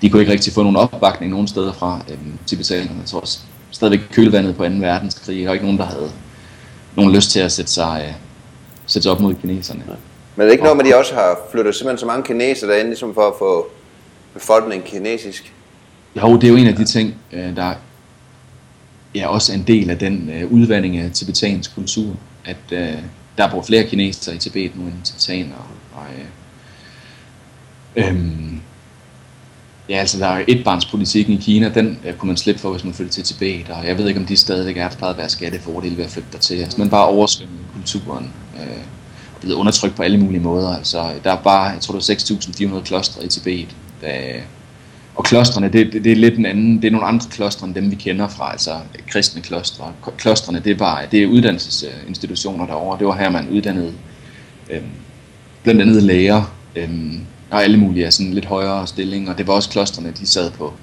de kunne ikke rigtig få nogen opbakning nogen steder fra øhm, tibetanerne. Jeg tror også stadigvæk kølvandet på 2. verdenskrig. Der var ikke nogen, der havde nogen lyst til at sætte sig, øh, sætte sig op mod kineserne. Ja. Men er det ikke noget med, at de også har flyttet simpelthen så mange kineser derinde, ligesom for at få befolkningen kinesisk? Jo, det er jo en af de ting, øh, der er også en del af den øh, udvandring af tibetansk kultur, at øh, der bor flere kinesere i Tibet nu end tibetanere. Og, øh, øh, Ja, altså der er etbarnspolitikken i Kina, den øh, kunne man slippe for, hvis man flyttede til Tibet, og jeg ved ikke, om de stadigvæk er, der plejede at være skattefordele ved at flytte dertil. Altså man bare oversvømmer kulturen, øh, blevet undertrykt på alle mulige måder. Altså der er bare, jeg tror der er 6.400 klostre i Tibet, der, og klostrene, det, det, det, er lidt en anden, det er nogle andre klostre end dem, vi kender fra, altså kristne klostre. Klostrene, det bare, det er uddannelsesinstitutioner derovre. Det var her, man uddannede øh, blandt andet læger, øh, og alle mulige sådan lidt højere stillinger. Og det var også klostrene, de sad på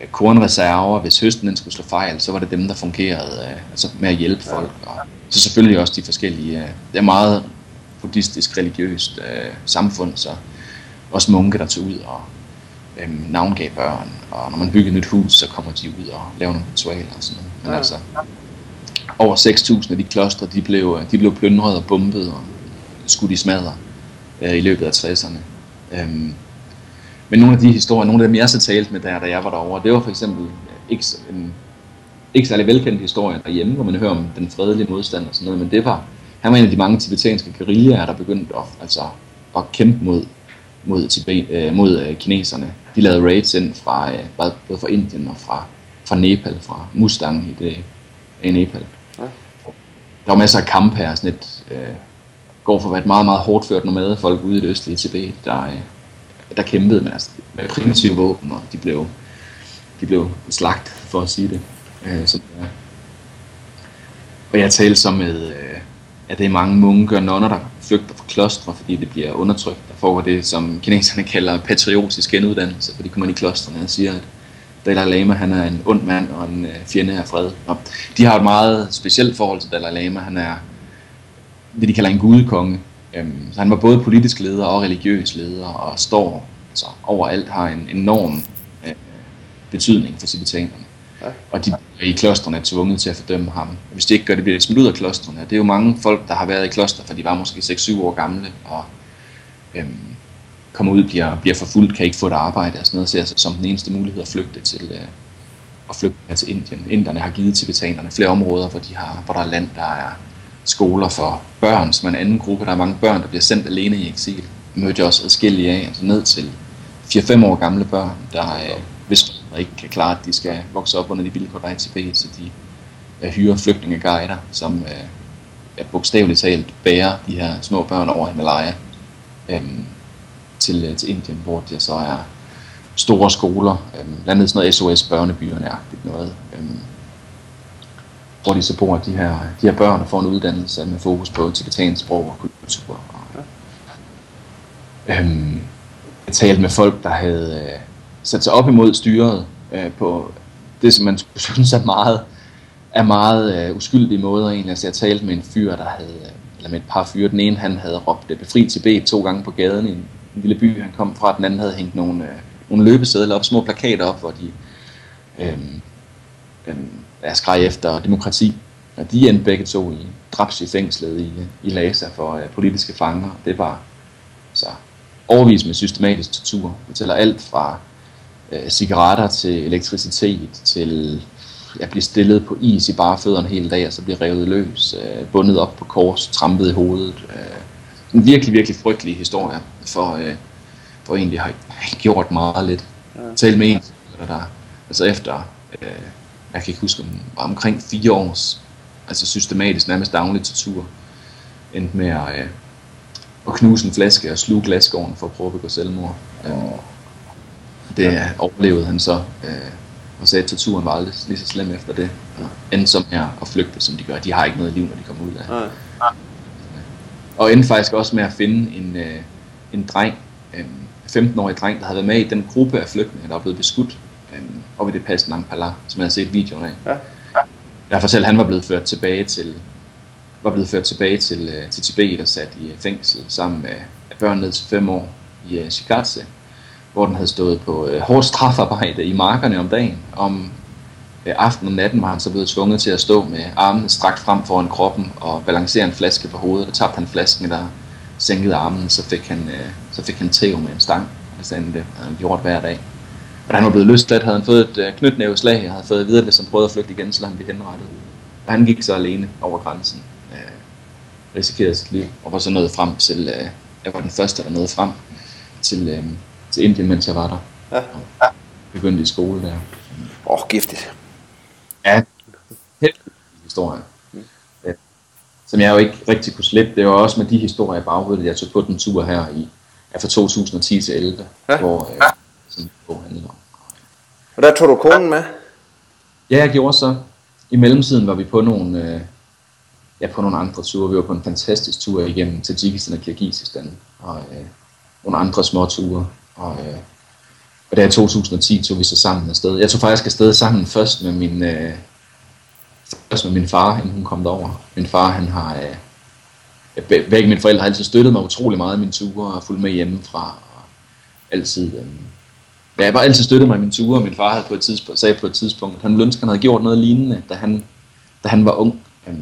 øh, kornreserver. Hvis høsten den skulle slå fejl, så var det dem, der fungerede øh, altså med at hjælpe folk. Og så selvfølgelig også de forskellige, øh, det er meget buddhistisk religiøst øh, samfund, så også munke, der tog ud og øh, navngav børn. Og når man bygger et nyt hus, så kommer de ud og laver nogle ritualer og sådan noget. Men ja. altså, over 6.000 af de klostre, de blev, de blev plyndret og bumpet og skudt i smadre øh, i løbet af 60'erne. Øhm, men nogle af de historier, nogle af dem jeg så talte med der, da jeg var derovre, det var for eksempel ikke, en, ikke særlig velkendt historie derhjemme, hvor man hører om den fredelige modstand og sådan noget, men det var, han var en af de mange tibetanske guerillaer, der begyndte at, altså, at kæmpe mod, mod, Tibet, øh, mod øh, kineserne. De lavede raids ind fra, øh, både fra Indien og fra, fra Nepal, fra Mustang i, det, i Nepal. Ja. Der var masser af kamp her, sådan et, øh, går for at være et meget, meget hårdt ført nomade folk ude i det østlige Tibet, der, øh, der kæmpede med, altså, med primitive våben, og de blev, de blev slagt, for at sige det. Øh, så, ja. Og jeg talte så med, øh, at det er mange munke og nonner, der flygter fra klostre, fordi det bliver undertrykt. Foregår det, som kineserne [laughs] kalder patriotisk genuddannelse, fordi de kommer i klostrene og siger, at Dalai Lama han er en ond mand og en øh, fjende af fred. Og de har et meget specielt forhold til Dalai Lama. Han er det, de kalder en gudekonge. Øhm, så han var både politisk leder og religiøs leder, og står altså, overalt har en enorm øh, betydning for tibetanerne. Ja. Og de i klostrene er tvunget til at fordømme ham. Hvis de ikke gør det, bliver de smidt ud af klostrene. Det er jo mange folk, der har været i kloster, for de var måske 6-7 år gamle, og øhm, kommer ud, bliver, bliver forfulgt, kan ikke få et arbejde og sådan noget, ser sig som den eneste mulighed at flygte til, øh, at flygte til Indien. Inderne har givet tibetanerne flere områder, hvor, de har, hvor der er land, der er skoler for børn, som er en anden gruppe. Der er mange børn, der bliver sendt alene i eksil. Mødte jeg også adskillige af, altså ned til 4-5 år gamle børn, der øh, hvis man ikke kan klare, at de skal vokse op under de vilkår, der er i Tibet, så de øh, hyrer flygtningeguider, som, øh, bogstaveligt talt bærer de her små børn over Himalaya øhm, til, øh, til Indien, hvor der så er store skoler, øhm, blandt andet sådan noget SOS børnebyerne-agtigt noget, øhm, hvor de så bor de her, de her børn og får en uddannelse med fokus på tibetansk sprog og kultur. Og, øhm, jeg talte med folk, der havde øh, sat sig op imod styret øh, på det, som man skulle synes er meget, er meget øh, uskyldige måder egentlig. Altså jeg talte med en fyr, der havde, eller med et par fyre. Den ene han havde råbt øh, befri Tibet to gange på gaden i en, en lille by, han kom fra. Den anden havde hængt nogle, øh, nogle løbesedler op, små plakater op, hvor de øh, øh, skreg efter demokrati. Og de endte begge to i dræbs i fængslet i, i Lhasa for øh, politiske fanger. Det var så overvis med systematisk tortur. Det fortæller alt fra øh, cigaretter til elektricitet til at blive stillet på is i bare fødderne hele dag, og så blive revet løs, øh, bundet op på kors, trampet i hovedet. Øh, en virkelig, virkelig frygtelig historie, for, øh, for egentlig har gjort meget lidt. Ja. Tal med en, der, altså efter, øh, jeg kan ikke huske, om, omkring fire års, altså systematisk, nærmest daglig tortur, endte med at, øh, at knuse en flaske og sluge glasgården for at prøve at begå selvmord. Øh, det overlevede han så, øh, og sagde, at torturen var aldrig lige så slem efter det. Og endte som her at flygte, som de gør. De har ikke noget liv, når de kommer ud af. Nej. Og endte faktisk også med at finde en, øh, en dreng, en 15-årig dreng, der havde været med i den gruppe af flygtninge, der var blevet beskudt øh, oppe i det pas Nangpala, som jeg havde set videoen af. Ja. Jeg fortalte, at han var blevet ført tilbage til var blevet ført tilbage til, øh, til Tibet og sat i fængsel sammen med børn ned til fem år i uh, Shigatse hvor den havde stået på øh, hårdt strafarbejde i markerne om dagen. Om øh, aftenen og natten var han så blevet tvunget til at stå med armene strakt frem foran kroppen og balancere en flaske på hovedet. Og tabte han flasken, der sænkede armen, så fik han, øh, så fik han tæv med en stang. Altså, sagde det havde han øh, gjort hver dag. Og da han var blevet løsladt, havde han fået et øh, knytnæveslag, og havde fået videre hvis som prøvede at flygte igen, så han blev henrettet. Og han gik så alene over grænsen, øh, risikerede sit liv, og var så nået frem til, øh, jeg var den første, der nåede frem til, øh, til Indien, mens jeg var der. Ja. ja. Begyndte i skole der. Åh, oh, giftigt. Ja, helt historie. Mm. Ja. Som jeg jo ikke rigtig kunne slippe. Det var også med de historier i baghovedet, jeg tog på den tur her i ja, fra 2010 til 11, ja. hvor øh, sådan bog handler om. Og der tog du konen med? Ja, jeg gjorde så. I mellemtiden var vi på nogle, øh, ja, på nogle andre ture. Vi var på en fantastisk tur igennem Tajikistan og Kyrgyzstan, og øh, nogle andre små ture. Og, øh, og der i 2010 tog vi så sammen afsted. Jeg tog faktisk afsted sammen først med min, øh, først med min far, inden hun kom derover. Min far, han har... Øh, begge mine forældre har altid støttet mig utrolig meget i mine ture og fulgt med hjemmefra. Og altid... Øh, ja, jeg har bare altid støttet mig i mine ture, og min far havde på et tidspunkt, sagde på et tidspunkt, at han ønskede, han havde gjort noget lignende, da han, da han var ung. Øh,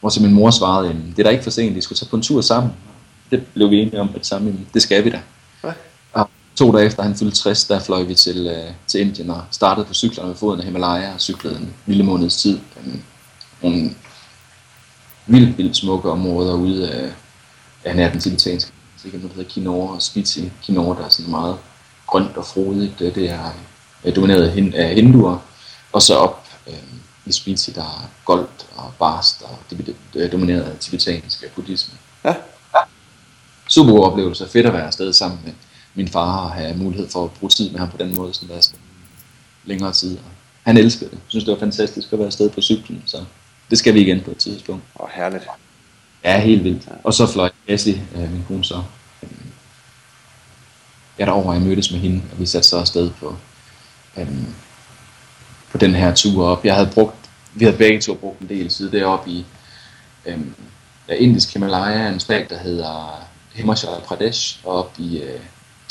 hvor så min mor svarede, at det er da ikke for sent, de skulle tage på en tur sammen. Det blev vi enige om, at sammen, det skal vi da. Og to dage efter han fyldte 60, der fløj vi til, øh, til Indien og startede på cyklerne ved foden af Himalaya og cyklede en lille måneds tid. Um, nogle vildt, vildt smukke områder ude af, af nær den tibetanske. Så kan man hedder Kinor og Spiti. Kinor, der er sådan meget grønt og frodigt. Det, det er er domineret af hinduer. Og så op øh, i Spiti, der er goldt og barst og det er domineret af tibetansk buddhisme. Ja super god oplevelse. Fedt at være afsted sammen med min far og have mulighed for at bruge tid med ham på den måde, sådan der længere tid. Og han elskede det. Jeg synes, det var fantastisk at være afsted på cyklen, så det skal vi igen på et tidspunkt. Og herligt. Ja, helt vildt. Og så fløj Cassie, øh, min kone så. Jeg derovre, jeg mødtes med hende, og vi satte så afsted på, øhm, på den her tur op. Jeg havde brugt, vi havde begge to brugt en del tid deroppe i øhm, ja, Indisk Himalaya, en stat, der hedder Himachal Pradesh og op i uh,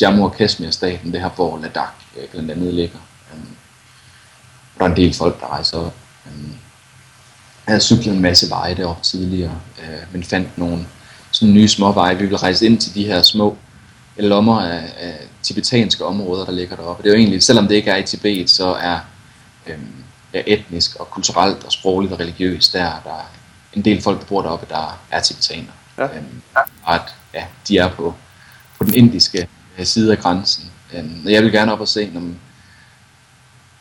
Jammu og Kashmir-staten, det her hvor Ladakh uh, blandt andet ligger. Um, der er en del folk, der rejser op. Um, jeg havde cyklet en masse veje deroppe tidligere, uh, men fandt nogle sådan nye små veje. Vi ville rejse ind til de her små lommer af, af tibetanske områder, der ligger deroppe. Det er jo egentlig, selvom det ikke er i Tibet, så er um, er etnisk og kulturelt og sprogligt og religiøst, der, der er en del folk, der bor deroppe, der er tibetaner. Ja. Um, at ja, de er på, på den indiske øh, Øh, side af grænsen. Øh, jeg vil gerne op og se, om,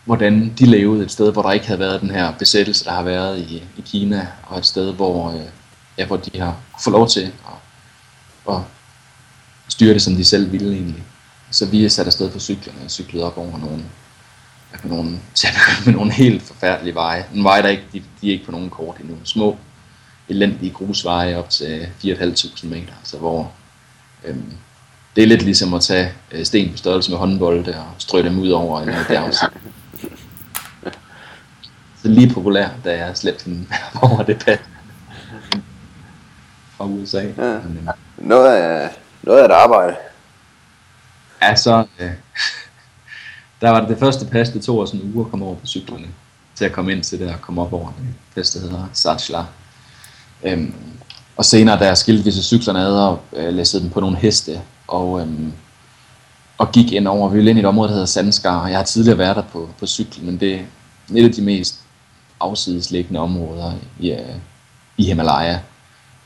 hvordan de levede et sted, hvor der ikke havde været den her besættelse, der har været i, i Kina, og et sted, hvor, øh, ja, hvor de har fået lov til at, at styre det, som de selv ville egentlig. Så vi er sat afsted på cyklerne og cyklet op over nogle, ja, nogle, [laughs] med nogle helt forfærdelige veje. En vej, der ikke, de, de er ikke på nogen kort endnu. Små, elendige grusveje op til 4.500 meter, så hvor øhm, det er lidt ligesom at tage øh, sten på størrelse med håndbolde og strø dem ud over en [laughs] bjerg. Så lige populær, da jeg slæbte hende [laughs] over det pad fra USA. Ja. Men, noget, af, noget af et arbejde. Ja, så... Øh, [laughs] der var det det første pas, det tog os en uge at komme over på cyklerne. Til at komme ind til det og komme op over det pas, der hedder Satchla. Øhm, og senere, der skilte vi så cyklerne ad og øh, læssede dem på nogle heste. Og, øhm, og gik ind over, vi ville ind i et område, der hedder Sandskar. Jeg har tidligere været der på, på cyklen, men det er et af de mest afsidesliggende områder i, øh, i Himalaya.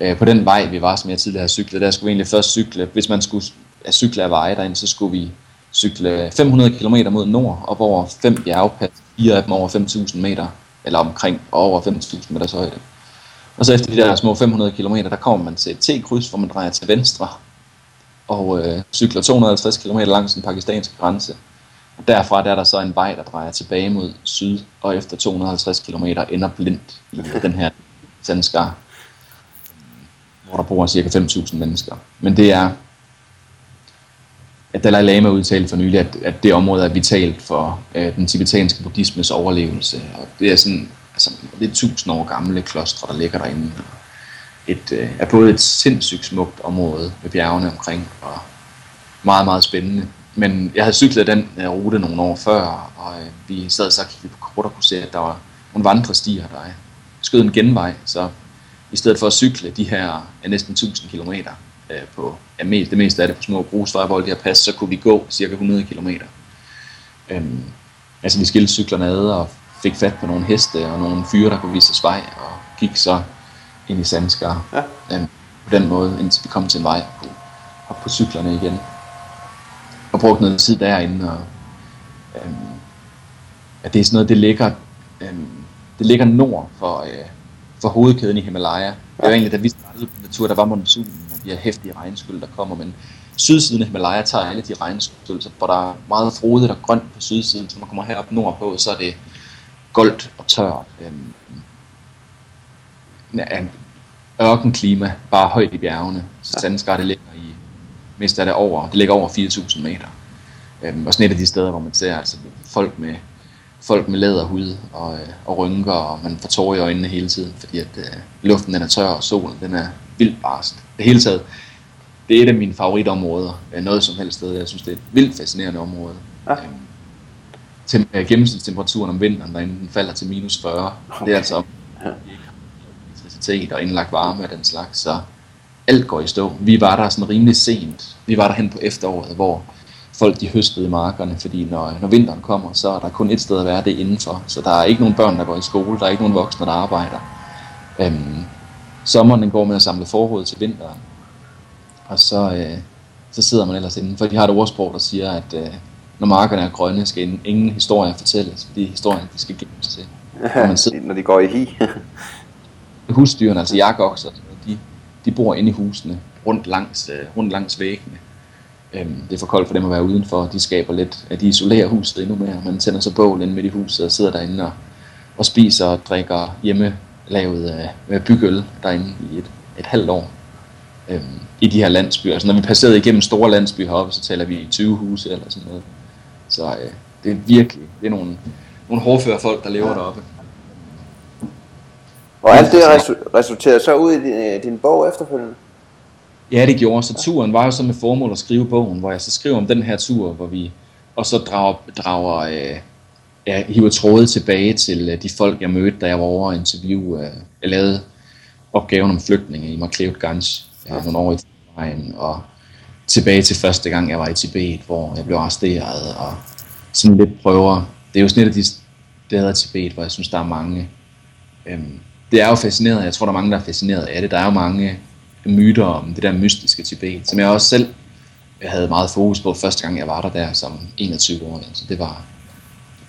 Øh, på den vej, vi var, som jeg tidligere har cyklet, der skulle vi egentlig først cykle, hvis man skulle øh, cykle af veje derind, så skulle vi cykle 500 km mod nord, op over fem bjergpas, fire af dem over 5.000 meter, eller omkring over 5.000 meters højde. Og så efter de der små 500 km, der kommer man til et T-kryds, hvor man drejer til venstre, og øh, cykler 250 km langs den pakistanske grænse. Og derfra der er der så en vej, der drejer tilbage mod syd, og efter 250 km ender blindt i den her sandskar, hvor der bor cirka 5.000 mennesker. Men det er, at Dalai Lama udtalte for nylig, at, at det område er vitalt for øh, den tibetanske buddhismes overlevelse. Og det er sådan, altså, det er tusind år gamle klostre, der ligger derinde. Et, øh, er både et sindssygt smukt område med bjergene omkring, og meget, meget spændende. Men jeg havde cyklet den øh, rute nogle år før, og uh, vi sad så og kiggede på kort og kunne se, at der var nogle vandrestier, der øh, skød en genvej, så i stedet for at cykle de her ja, næsten 1000 km uh, på ja, mest, det meste af det på små grusveje, hvor de her pas, så kunne vi gå cirka 100 km. Øhm, altså vi skilte cyklerne ad og fik fat på nogle heste og nogle fyre, der kunne vise os vej, og gik så i Sandskar. Ja. Um, på den måde, indtil vi kom til en vej på, op på cyklerne igen og brugt noget tid derinde. Og, øhm, at det er sådan noget, det ligger, øhm, det ligger nord for, øh, for hovedkæden i Himalaya. Det var egentlig, da vi startede på natur, der var monsunen, og de her hæftige regnskyld, der kommer, men sydsiden af Himalaya tager alle de regnskyld, hvor der er meget frodigt og grønt på sydsiden, så man kommer herop nordpå, så er det goldt og tørt. Øhm, ja, ørkenklima, bare højt i bjergene. Så det ligger i mest er det over, det ligger over 4.000 meter. Øhm, og sådan et af de steder, hvor man ser altså, folk med folk med læderhud og, øh, og rynker, og man får tårer i øjnene hele tiden, fordi at øh, luften den er tør, og solen den er vildt barst. Det hele taget, det er et af mine favoritområder. Øh, noget som helst sted. Jeg synes, det er et vildt fascinerende område. Ja. Øhm, til, øh, gennemsnitstemperaturen om vinteren, derinde, den falder til minus 40. Okay. Det er altså ja. Elektricitet og indlagt varme og den slags, så alt går i stå. Vi var der sådan rimelig sent. Vi var der hen på efteråret, hvor folk de høstede markerne, fordi når, når vinteren kommer, så er der kun et sted at være, det indenfor. Så der er ikke nogen børn, der går i skole, der er ikke nogen voksne, der arbejder. Øhm, sommeren den går med at samle forråd til vinteren. Og så, øh, så sidder man ellers inden, for de har et ordsprog, der siger, at øh, når markerne er grønne, skal ingen historier fortælles, fordi historien de skal gemmes til. [laughs] Når, man sidder. når de går i hi. Husdyrene, altså jakokser, de de bor inde i husene, rundt langs, øh, rundt langs væggene. Øhm, det er for koldt for dem at være udenfor. De skaber lidt, at de isolerer huset endnu mere. Man tænder så bål ind midt i huset og sidder derinde og, og spiser og drikker hjemme lavet øh, bygøl derinde i et, et halvt år. Øhm, I de her landsbyer. Altså når vi passerede igennem store landsbyer heroppe, så taler vi 20 huse eller sådan noget. Så øh, det er virkelig, det er nogle, nogle hårdføre folk, der lever ja. deroppe. Og alt det resulterede så ud i din, øh, din bog efterfølgende? Ja, det gjorde. Så turen var jo så med formål at skrive bogen, hvor jeg så skriver om den her tur, hvor vi og så drager, drager øh, ja, hiver tråde tilbage til øh, de folk, jeg mødte, da jeg var over at interview. Øh, jeg lavede opgaven om flygtninge i Marklevet Gans ja, nogle år i vejen, og tilbage til første gang, jeg var i Tibet, hvor jeg blev arresteret, og sådan lidt prøver. Det er jo sådan et af de steder i Tibet, hvor jeg synes, der er mange øhm, det er jo fascineret. Jeg tror, der er mange, der er fascineret af det. Der er jo mange myter om det der mystiske Tibet, som jeg også selv jeg havde meget fokus på første gang, jeg var der der som 21 år. Altså, det var,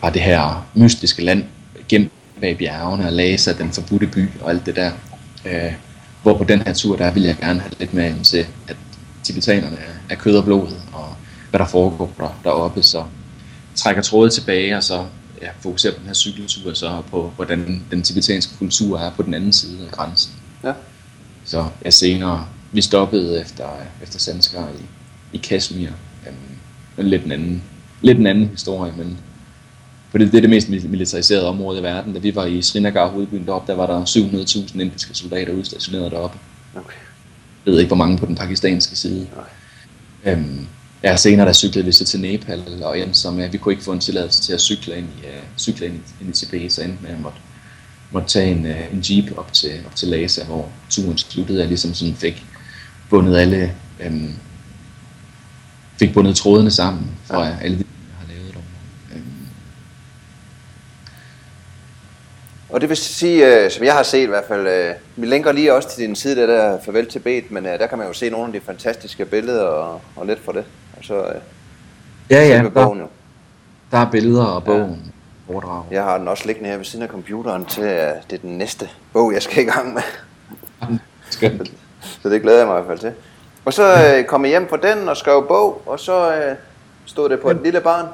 var det her mystiske land gemt bag bjergene og Lhasa, den forbudte by og alt det der. Øh, hvor på den her tur, der vil jeg gerne have lidt mere ind til, at tibetanerne er kød og blod, og hvad der foregår der, deroppe, så trækker trådet tilbage, og så ja, fokuserer på den her cykeltur, så på, hvordan den tibetanske kultur er på den anden side af grænsen. Ja. Så ja, senere, vi stoppede efter, efter Sanskar i, i Kashmir, øhm, lidt en anden, lidt en anden historie, men for det, det er det mest militariserede område i verden. Da vi var i Srinagar, hovedbyen deroppe, der var der 700.000 indiske soldater udstationeret deroppe. Okay. Jeg ved ikke, hvor mange på den pakistanske side. Okay. Øhm, ja, senere der cyklede vi så til Nepal, og endte som, ja, vi kunne ikke få en tilladelse til at cykle ind i, uh, cykle ind i, ind i Tibet, så endte med at måtte, måtte tage en, uh, en jeep op til, op til Lhasa, hvor turen sluttede, jeg ligesom sådan fik bundet alle, um, fik bundet trådene sammen fra ja. alle de Og det vil sige, øh, som jeg har set i hvert fald, øh, vi linker lige også til din side, der, der Farvel Tibet, men øh, der kan man jo se nogle af de fantastiske billeder og, og lidt for det. Altså, øh, ja, ja, bogen, jo. der er billeder og bogen. Ja. Overdrag. Jeg har den også liggende her ved siden af computeren til, at det er den næste bog, jeg skal i gang med. Skønt. [laughs] så det glæder jeg mig i hvert fald til. Og så øh, kom jeg hjem fra den og skrev bog, og så øh, stod det på et lille barn.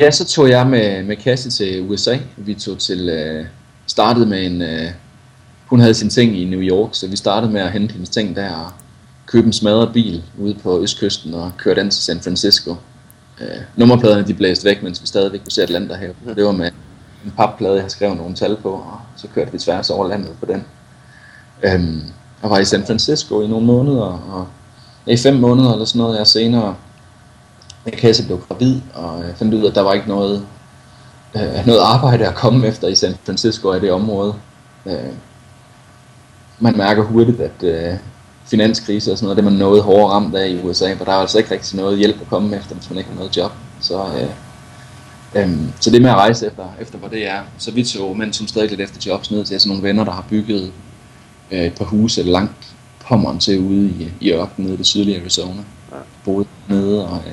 Ja, så tog jeg med, med Cassie til USA. Vi tog til, øh, startede med en, øh, hun havde sin ting i New York, så vi startede med at hente hendes ting der købe en smadret bil ude på østkysten og køre den til San Francisco. Øh, nummerpladerne de blæste væk, mens vi stadigvæk kunne se Atlanterhavet. Mm. Det var med en papplade, jeg har skrevet nogle tal på, og så kørte vi tværs over landet på den. Øhm, jeg var i San Francisco i nogle måneder, og i fem måneder eller sådan noget, jeg senere Kasse blev gravid, og jeg fandt ud af, at der var ikke noget, øh, noget arbejde at komme efter i San Francisco i det område. Øh, man mærker hurtigt, at øh, finanskrise og sådan noget, det er man noget hårdere ramt af i USA, for der er altså ikke rigtig noget hjælp at komme efter, hvis man ikke har noget job. Så, øh, øh, så det med at rejse efter, efter hvor det er. Så vi tog, mens hun stadig lidt efter jobs, ned til sådan nogle venner, der har bygget øh, et par huse langt pommeren til ude i, i ørkenen nede i det sydlige Arizona. Ja. Boede nede og øh,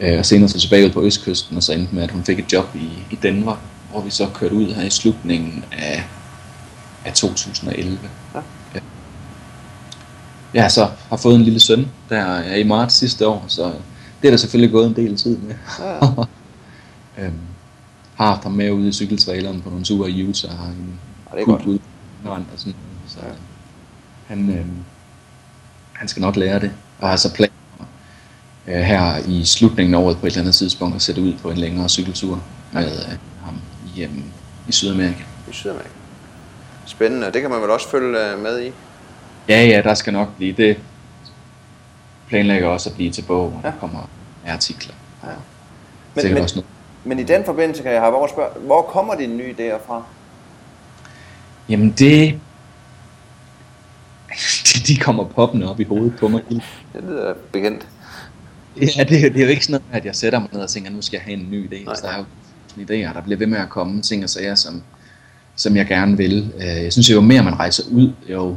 Øh, og senere så tilbage ud på østkysten, og så endte med, at hun fik et job i, i Denver, hvor vi så kørte ud her i slutningen af, af 2011. Ja. Jeg har så har fået en lille søn, der er i marts sidste år, så det er der selvfølgelig gået en del tid med. Ja. [laughs] øhm, har haft ham med ude i cykeltraileren på nogle ture i Utah, og en ja, det er godt. Ud, og sådan, så han, øhm, han skal nok lære det, og har så plan øh, her i slutningen af året på et eller andet tidspunkt og sætte ud på en længere cykeltur med øh, ham i, øh, i Sydamerika. I Sydamerika. Spændende. Det kan man vel også følge øh, med i? Ja, ja, der skal nok blive det. Planlægger også at blive til bog, og ja. der kommer artikler. Ja. Men, men, også noget. men i den forbindelse kan jeg have vores spørg, hvor kommer dine nye idéer fra? Jamen det, [laughs] de kommer poppende op i hovedet på mig. Det lyder bekendt. Ja, det, det er jo ikke sådan noget, at jeg sætter mig ned og tænker, nu skal jeg have en ny idé. Nej. Så der er jo idéer, der bliver ved med at komme ting og sager, som, som jeg gerne vil. Øh, jeg synes jo mere man rejser ud, jo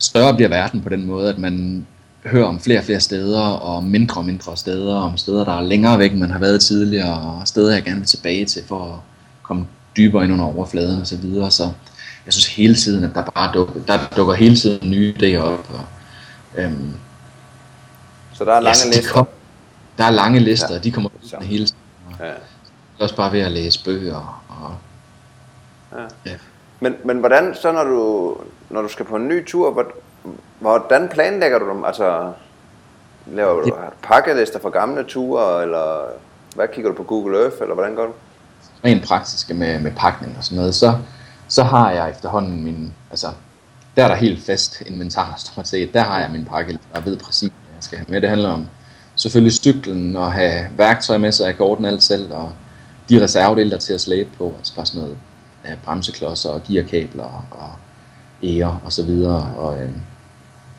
større bliver verden på den måde, at man hører om flere og flere steder, og mindre og mindre steder, om steder, der er længere væk, end man har været tidligere, og steder, jeg gerne vil tilbage til, for at komme dybere ind under overfladen og så videre. Så jeg synes hele tiden, at der bare dukker, der dukker hele tiden nye idéer op. Og, øhm, så der er lange ja, lister? Kom, der er lange lister, ja. de kommer ud af hele tiden. Ja. Det er også bare ved at læse bøger. Og, ja. Ja. Men, men hvordan, så når du, når du skal på en ny tur, hvordan planlægger du dem? Altså, laver du pakkelister for gamle ture, eller hvad kigger du på Google Earth, eller hvordan går du? Rent praktiske med, med pakning og sådan noget, så, så har jeg efterhånden min, altså, der er der helt fast inventar, [laughs] stort set. Der har jeg min pakke, og ved præcis, man skal have med. Det handler om selvfølgelig cyklen og have værktøj med, så jeg kan ordne alt selv, og de reservedele, der til at slæbe på, altså bare sådan noget bremseklodser og gearkabler og ære og så videre. Og, øh,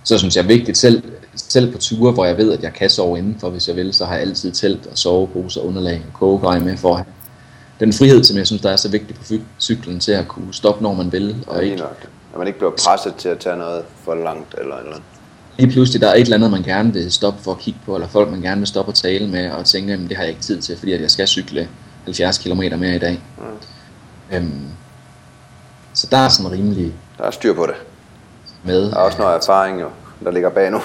så synes jeg er vigtigt, selv, selv på ture, hvor jeg ved, at jeg kan sove indenfor, hvis jeg vil, så har jeg altid telt og sovepose og underlag og kogegrej med for at have den frihed, som jeg synes, der er så vigtig på cyklen til at kunne stoppe, når man vil. Og ikke, at man ikke bliver presset til at tage noget for langt eller eller andet lige pludselig der er et eller andet, man gerne vil stoppe for at kigge på, eller folk, man gerne vil stoppe og tale med, og tænke, at det har jeg ikke tid til, fordi jeg skal cykle 70 km mere i dag. Mm. Øhm, så der er sådan rimelig... Der er styr på det. med. Der er også noget erfaring, jo, der ligger bag nu.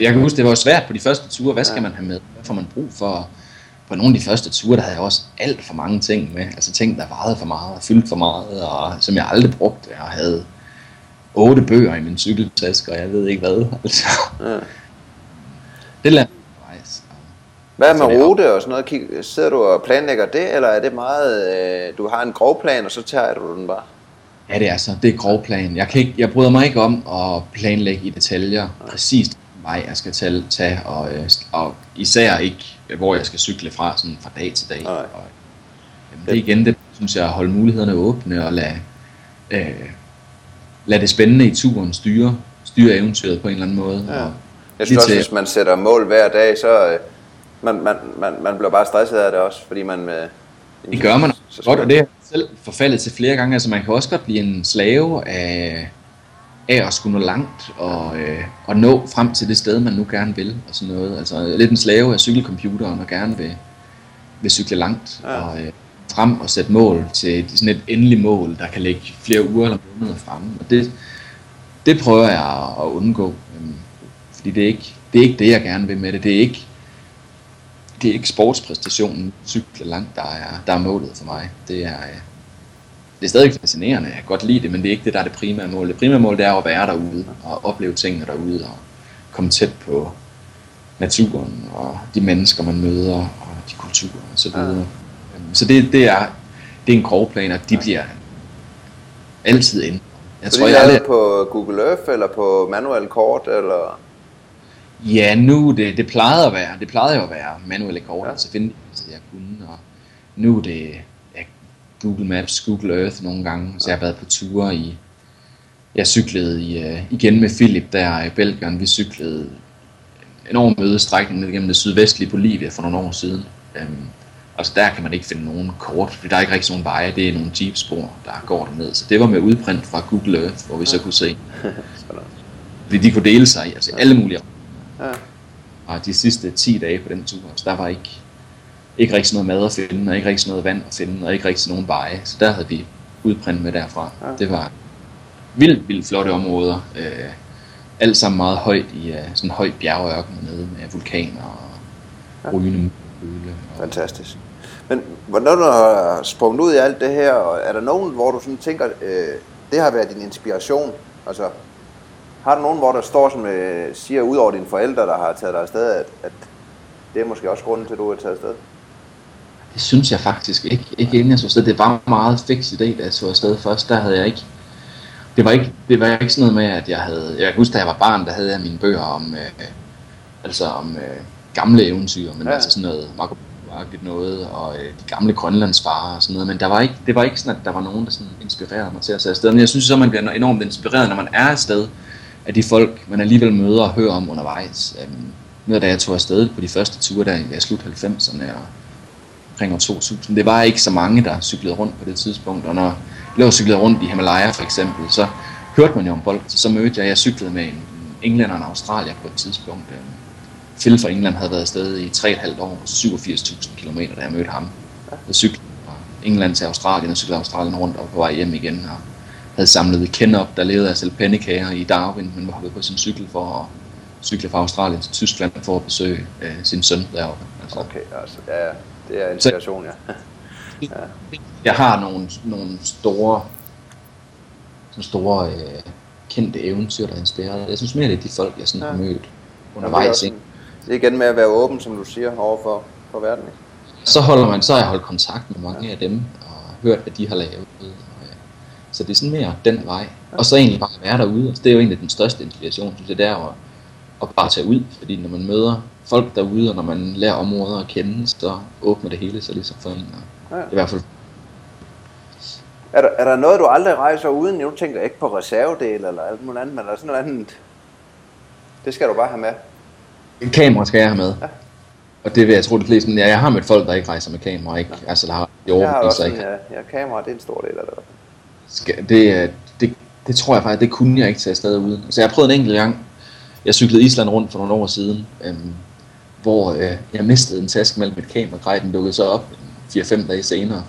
Jeg kan huske, det var svært på de første ture. Hvad skal ja. man have med? Hvad får man brug for? På nogle af de første ture, der havde jeg også alt for mange ting med. Altså ting, der vejede for meget og fyldte for meget, og som jeg aldrig brugte. Jeg havde otte bøger i min cykeltaske, og jeg ved ikke hvad. [laughs] Altså. Ja. Det lader hvad med rute og sådan noget? Sidder du og planlægger det, eller er det meget, øh, du har en grov plan, og så tager du den bare? Ja, det er så. Det er grov plan. Jeg, kan ikke, jeg bryder mig ikke om at planlægge i detaljer præcis vej, jeg skal tage, tage og, øh, og især ikke, hvor jeg skal cykle fra, sådan fra dag til dag. Og, jamen, det er igen det, synes jeg, at holde mulighederne åbne og lade, øh, lade det spændende i turen styre, styre eventyret på en eller anden måde. Ja. Og jeg synes også, til, hvis man sætter mål hver dag, så øh, man, man, man, man bliver bare stresset af det også, fordi man... Øh, det gør man godt, og det er selv forfaldet til flere gange. Altså man kan også godt blive en slave af, af at skulle nå langt og, øh, og nå frem til det sted, man nu gerne vil og sådan noget. Altså lidt en slave af cykelcomputeren og gerne vil, vil cykle langt ja. og øh, frem og sætte mål til sådan et endeligt mål, der kan ligge flere uger eller måneder frem. Og det, det prøver jeg at undgå, øh, fordi det er, ikke, det er ikke det, jeg gerne vil med det. Det er ikke, det er ikke sportspræstationen, cykle langt, der er, der er målet for mig. Det er, øh, det er stadig fascinerende, jeg kan godt lide det, men det er ikke det, der er det primære mål. Det primære mål det er at være derude og opleve tingene derude og komme tæt på naturen og de mennesker, man møder og de kulturer og så videre. Ja. Øhm, så det, det, er, det er en grov plan, og de bliver altid ind. Jeg tror, jeg er på Google Earth eller på manuel kort eller Ja, nu det, det plejede at være, det plejede jo at være manuelle kort, ja. altså finde det, jeg kunne, og nu er det ja, Google Maps, Google Earth nogle gange, så jeg har været på ture i, jeg cyklede i, uh, igen med Philip der i Belgien, vi cyklede en enorm mødestrækning ned gennem det sydvestlige Bolivia for nogle år siden. Um, altså der kan man ikke finde nogen kort, for der er ikke rigtig nogen veje, det er nogle jeepspor, der går derned. Så det var med udprint fra Google Earth, hvor vi så kunne se. [laughs] Fordi de kunne dele sig i altså alle mulige Ja. Og de sidste 10 dage på den tur, så der var ikke, ikke rigtig noget mad at finde, og ikke rigtig noget vand at finde, og ikke rigtig nogen veje. Så der havde vi udprint med derfra. Ja. Det var vildt, vildt flotte områder. Øh, alt sammen meget højt i uh, sådan høj bjergørken nede med vulkaner og ja. rygende. Og... Fantastisk. Men når du har sprunget ud i alt det her, er der nogen, hvor du sådan tænker, øh, det har været din inspiration? Altså, har du nogen, hvor der står, som øh, siger ud over dine forældre, der har taget dig afsted, at, at det er måske også grunden til, at du er taget afsted? Det synes jeg faktisk ikke. Ikke inden jeg så afsted. Det var meget fix idé, da jeg så afsted først. Der havde jeg ikke... Det var ikke, det var ikke sådan noget med, at jeg havde... Jeg kan huske, da jeg var barn, der havde jeg mine bøger om... Øh, altså om øh, gamle eventyr, men ja. altså sådan noget Marco noget, og øh, de gamle grønlandsfarer og sådan noget, men der var ikke, det var ikke sådan, at der var nogen, der sådan inspirerede mig til at tage afsted. Men jeg synes så, man bliver enormt inspireret, når man er afsted, af de folk, man alligevel møder og hører om undervejs. Øhm, noget da jeg tog afsted på de første ture der i slut 90'erne og omkring år 2000, det var ikke så mange, der cyklede rundt på det tidspunkt, og når jeg lå cyklede rundt i Himalaya for eksempel, så hørte man jo om folk, så mødte jeg, jeg cyklede med en englænder og en australier på et tidspunkt. Øhm, Phil fra England havde været afsted i 3,5 år, 87.000 km, da jeg mødte ham. Jeg cyklede fra England til Australien og cyklede Australien rundt og på vej hjem igen. Og havde samlet Ken op, der levede af selv pennekager i Darwin, men var hoppet på sin cykel for at cykle fra Australien til Tyskland for at besøge øh, sin søn deroppe. Altså. Okay, altså, ja, det er inspiration, ja. [laughs] ja. Jeg har nogle, nogle store, sådan store øh, kendte eventyr, der inspirerer. Jeg synes mere, det er de folk, jeg sådan ja. har mødt undervejs. Det er igen med at være åben, som du siger, over for, for verden. Ikke? Så holder man, så har jeg holdt kontakt med mange ja. af dem, og hørt, hvad de har lavet. Så det er sådan mere den vej. Og så egentlig bare være derude. Altså, det er jo egentlig den største inspiration, synes jeg, det er at, at bare tage ud. Fordi når man møder folk derude, og når man lærer områder at kende, så åbner det hele sig ligesom for en. Og ja. I hvert fald er der, er der noget, du aldrig rejser uden? Nu tænker jeg ikke på reservedel eller alt muligt andet, men er der sådan noget andet? Det skal du bare have med. En kamera skal jeg have med. Ja. Og det vil jeg tro, det fleste... Ja, jeg har mødt folk, der ikke rejser med kamera, ikke? Ja. Altså, der har i jeg har også en, ja, ja, kamera, det er en stor del af det skal, det, det, det tror jeg faktisk, det kunne jeg ikke tage afsted uden. Altså jeg har prøvet en enkelt gang. Jeg cyklede Island rundt for nogle år siden, øhm, hvor øh, jeg mistede en taske mellem mit kamera, og den dukkede så op 4-5 dage senere.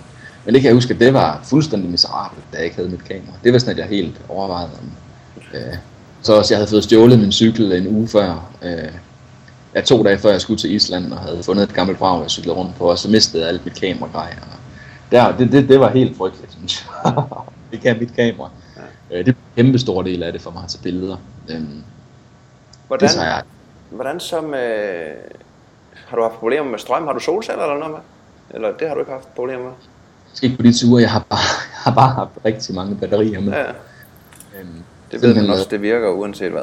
Men det kan jeg huske, at det var fuldstændig miserabelt, da jeg ikke havde mit kamera. Det var sådan, at jeg helt overvejede, om Øh, så også, jeg havde fået stjålet min cykel en uge før. Øh, ja, to dage før jeg skulle til Island og havde fundet et gammelt brag, jeg cyklede rundt på, og så mistede jeg alt mit kameragrej. Og der, det, det, det var helt frygteligt, synes jeg. [laughs] det kan mit kamera. Ja. Øh, det er en kæmpe stor del af det for mig til billeder. Øhm, hvordan, det jeg. hvordan så med... Har du haft problemer med strøm? Har du solceller eller noget med? Eller det har du ikke haft problemer med? Ikke på de ture, jeg har bare, [laughs] jeg har bare haft rigtig mange batterier med. Ja. Øhm, det ved man også, det virker uanset hvad.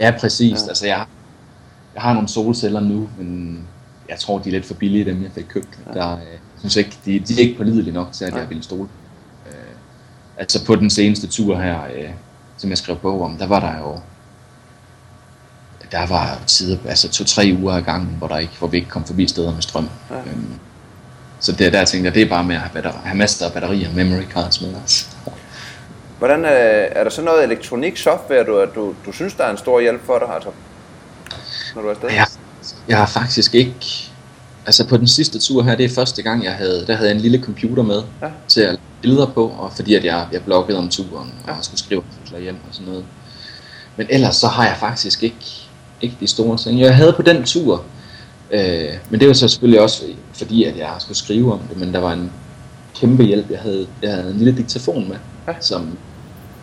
Ja, præcis. Ja. Altså, jeg, jeg har nogle solceller nu, men jeg tror, de er lidt for billige, dem jeg fik købt. Ja. Der, jeg synes ikke, de, de er ikke pålidelige nok til, at ja. jeg ville stole. Altså på den seneste tur her, øh, som jeg skrev på om, der var der jo der var tider, altså to-tre uger ad gangen, hvor, der ikke, hvor vi ikke kom forbi steder med strøm. Ja. Øhm, så det, der tænkte jeg, det er bare med at have, batteri, have masser af batterier og memory cards med os. Hvordan er, øh, er der så noget elektronik software, du, du, du synes, der er en stor hjælp for dig, altså, når du er afsted? Ja, jeg har faktisk ikke... Altså på den sidste tur her, det er første gang, jeg havde, der havde jeg en lille computer med ja. til at billeder på, og fordi at jeg, jeg bloggede om turen, og ja. skulle skrive hjem og sådan noget. Men ellers så har jeg faktisk ikke, ikke de store ting. Jeg havde på den tur, øh, men det var så selvfølgelig også fordi, at jeg skulle skrive om det, men der var en kæmpe hjælp. Jeg havde, jeg havde en lille diktafon med, ja. som,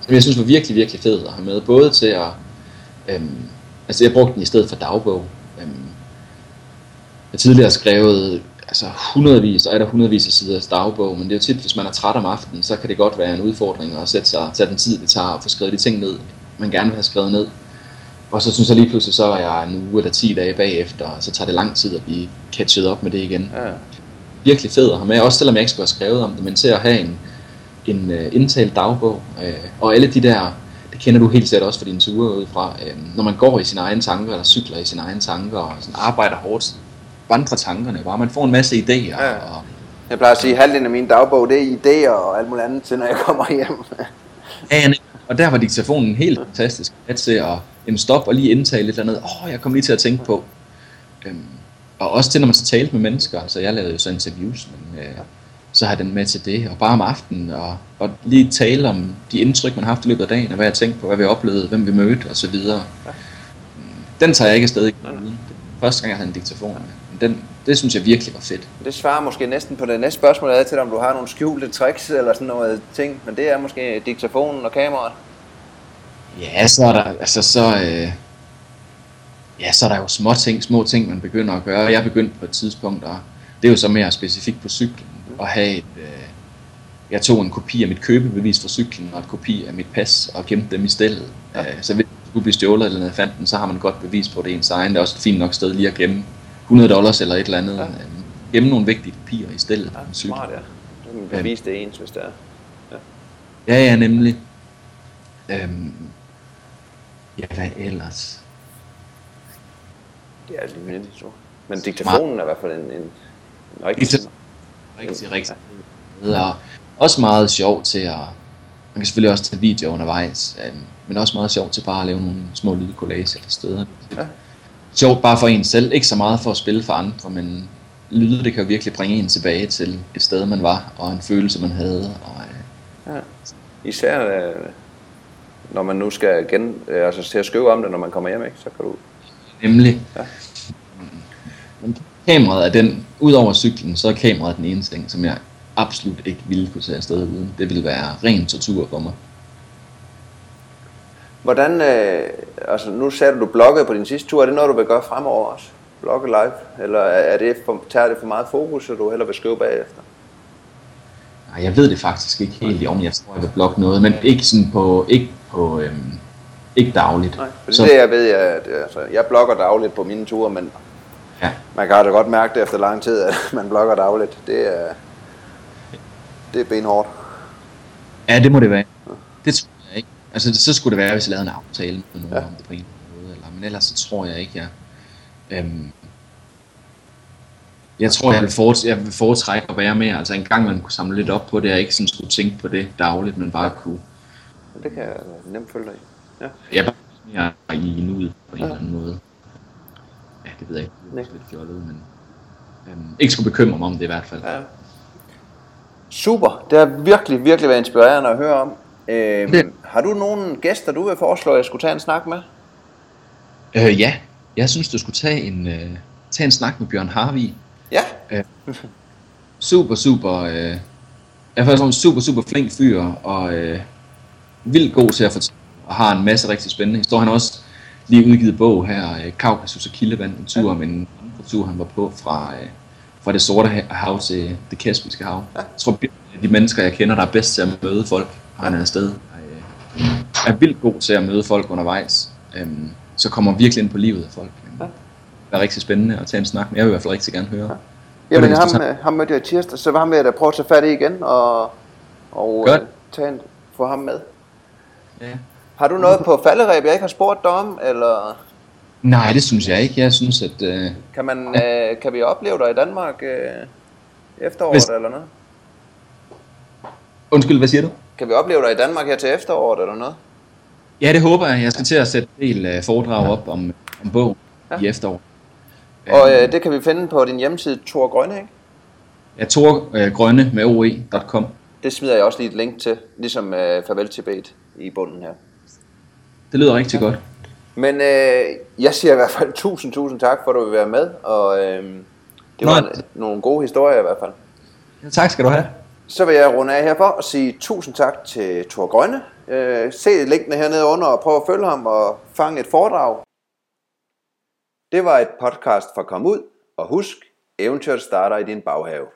som jeg synes var virkelig, virkelig fed at have med. Både til at, øhm, altså jeg brugte den i stedet for dagbog. Øhm, jeg tidligere skrevet altså hundredvis, og er der hundredvis af sider dagbog, men det er jo tit, hvis man er træt om aftenen, så kan det godt være en udfordring at sætte sig, tage den tid, det tager at få skrevet de ting ned, man gerne vil have skrevet ned. Og så synes jeg lige pludselig, så er jeg en uge eller 10 dage bagefter, og så tager det lang tid at blive catchet op med det igen. Ja. Virkelig fed at have med, også selvom jeg ikke skulle have skrevet om det, men til at have en, en uh, indtalt dagbog, uh, og alle de der, det kender du helt sikkert også fra dine ture udefra, uh, når man går i sine egne tanker, eller cykler i sine egne tanker, og sådan arbejder hårdt, vandrer tankerne bare, man får en masse idéer. Ja. Og, jeg plejer at sige, at halvdelen af min dagbog, det er idéer og alt muligt andet til, når jeg kommer hjem. ja, og der var diktafonen helt fantastisk at til at jamen, stoppe og lige indtale lidt eller andet. Åh, oh, jeg kom lige til at tænke på. Øhm, og også til, når man så talte med mennesker. Altså, jeg lavede jo så interviews, men øh, så har den med til det. Og bare om aftenen, og, og lige tale om de indtryk, man har haft i løbet af dagen, og hvad jeg tænkte på, hvad vi oplevede, hvem vi mødte, og så videre. Den tager jeg ikke afsted i Første gang, jeg havde en diktafon med. Den, det synes jeg virkelig var fedt. Det svarer måske næsten på det næste spørgsmål, jeg til, om du har nogle skjulte tricks eller sådan noget ting, men det er måske diktafonen og kameraet. Ja, så er der, altså så, øh, ja, så er der jo små ting, små ting, man begynder at gøre. Jeg begyndte på et tidspunkt, og det er jo så mere specifikt på cyklen, at have et, øh, jeg tog en kopi af mit købebevis for cyklen, og en kopi af mit pas, og gemte dem i stedet. Ja. Øh, så hvis du skulle blive stjålet eller noget fandt den, så har man godt bevis på det ens egen. Det er også et fint nok sted lige at gemme 100 dollars eller et eller andet. Ja. Øh, gemme nogle vigtige papirer i stedet. Ja, smart, ja. Så kan man bevise det ens, hvis det er. Ja, ja, ja nemlig. Øhm, Ja, hvad ellers? Det er lige vildt, så. Men diktafonen er i hvert fald en, en, en rigtig... Rigtig, rigtig. Ja. Og også meget sjov til at... Man kan selvfølgelig også tage video undervejs, øhm, men også meget sjov til bare at lave nogle små lydcollager eller steder. Ja. Sjovt bare for en selv, ikke så meget for at spille for andre, men lyde, det kan virkelig bringe en tilbage til et sted, man var, og en følelse, man havde. Og, øh, ja. Især øh, når man nu skal gen, øh, altså til at skrive om det, når man kommer hjem, ikke? så kan du... Nemlig. Ja. Men kameraet er den, udover cyklen, så er kameraet den eneste ting, som jeg absolut ikke ville kunne tage afsted uden. Det ville være ren tortur for mig. Hvordan, øh, altså nu sagde du, du bloggede på din sidste tur, er det noget, du vil gøre fremover også? Blogge live? Eller er det for, tager det for meget fokus, så du hellere vil skrive bagefter? Nej, jeg ved det faktisk ikke helt om, jeg tror, jeg vil blogge noget, men ikke sådan på, ikke på, øhm, ikke dagligt. Nej, for så, det jeg ved, jeg, altså, jeg blogger dagligt på mine ture, men ja. man kan da godt mærke det efter lang tid, at [laughs] man blogger dagligt. Det er, det er benhårdt. Ja, det må det være. Ja. Det tror. Altså, så skulle det være, hvis jeg lavede en aftale med nogen ja. om det på en måde. Eller, men ellers så tror jeg ikke, jeg... Øhm, jeg tror, jeg vil, jeg vil foretrække at være med. Altså en gang man kunne samle lidt op på det, og ikke sådan skulle tænke på det dagligt, men bare kunne det kan jeg nemt følge dig i. Ja. Jeg er i nuet på en ja. eller anden måde. Ja, det ved jeg ikke. Det er lidt fjollet, men øhm, ikke skulle bekymre mig om det i hvert fald. Ja. Super. Det har virkelig, virkelig været inspirerende at høre om. Øhm, Har du nogle gæster, du vil foreslå, at jeg skulle tage en snak med? Øh, ja, jeg synes, du skulle tage en, øh, tage en snak med Bjørn Harvig. Ja. Super, super, øh, jeg er faktisk en super, super flink fyr, og øh, vildt god til at fortælle, og har en masse rigtig spændende historier. Han har også lige udgivet bog her, øh, Kaukasus og Kildevand, en tur, ja. men en tur, han var på fra, øh, fra det sorte hav til det kaspiske hav. Ja. Jeg tror, de mennesker, jeg kender, der er bedst til at møde folk, han afsted. Øh, er vildt god til at møde folk undervejs. Øh, så kommer virkelig ind på livet af folk. Ja. Det er rigtig spændende at tage en snak, men jeg vil i hvert fald rigtig gerne høre. Ja. Jamen, ham, tager... ham mødte jeg tirsdag, så var ham med at prøve at tage fat i igen, og, og Godt. Uh, tage en, få ham med. Ja. Har du noget på falderæb, jeg ikke har spurgt dig om, eller? Nej, det synes jeg ikke. Jeg synes, at... Uh... Kan, man, uh, kan vi opleve dig i Danmark uh, efteråret Hvis... eller noget? Undskyld, hvad siger du? Kan vi opleve dig i Danmark her til efteråret eller noget? Ja, det håber jeg. Jeg skal til at sætte en del uh, foredrag op om, om bogen ja. i efteråret. Og øh, det kan vi finde på din hjemmeside, Tor Grønne, ikke? Ja, torgrønne øh, med oe.com. Det smider jeg også lige et link til, ligesom øh, Farvel Tibet i bunden her. Det lyder rigtig ja. godt. Men øh, jeg siger i hvert fald tusind, tusind tak for, at du vil være med, og øh, det var Nå, en, nogle gode historier i hvert fald. Ja, tak skal du have. Så vil jeg runde af herfor og sige tusind tak til Tor Grønne. Øh, se linkene hernede under og prøv at følge ham og fange et foredrag. Det var et podcast for Kom Ud, og husk, eventyret starter i din baghave.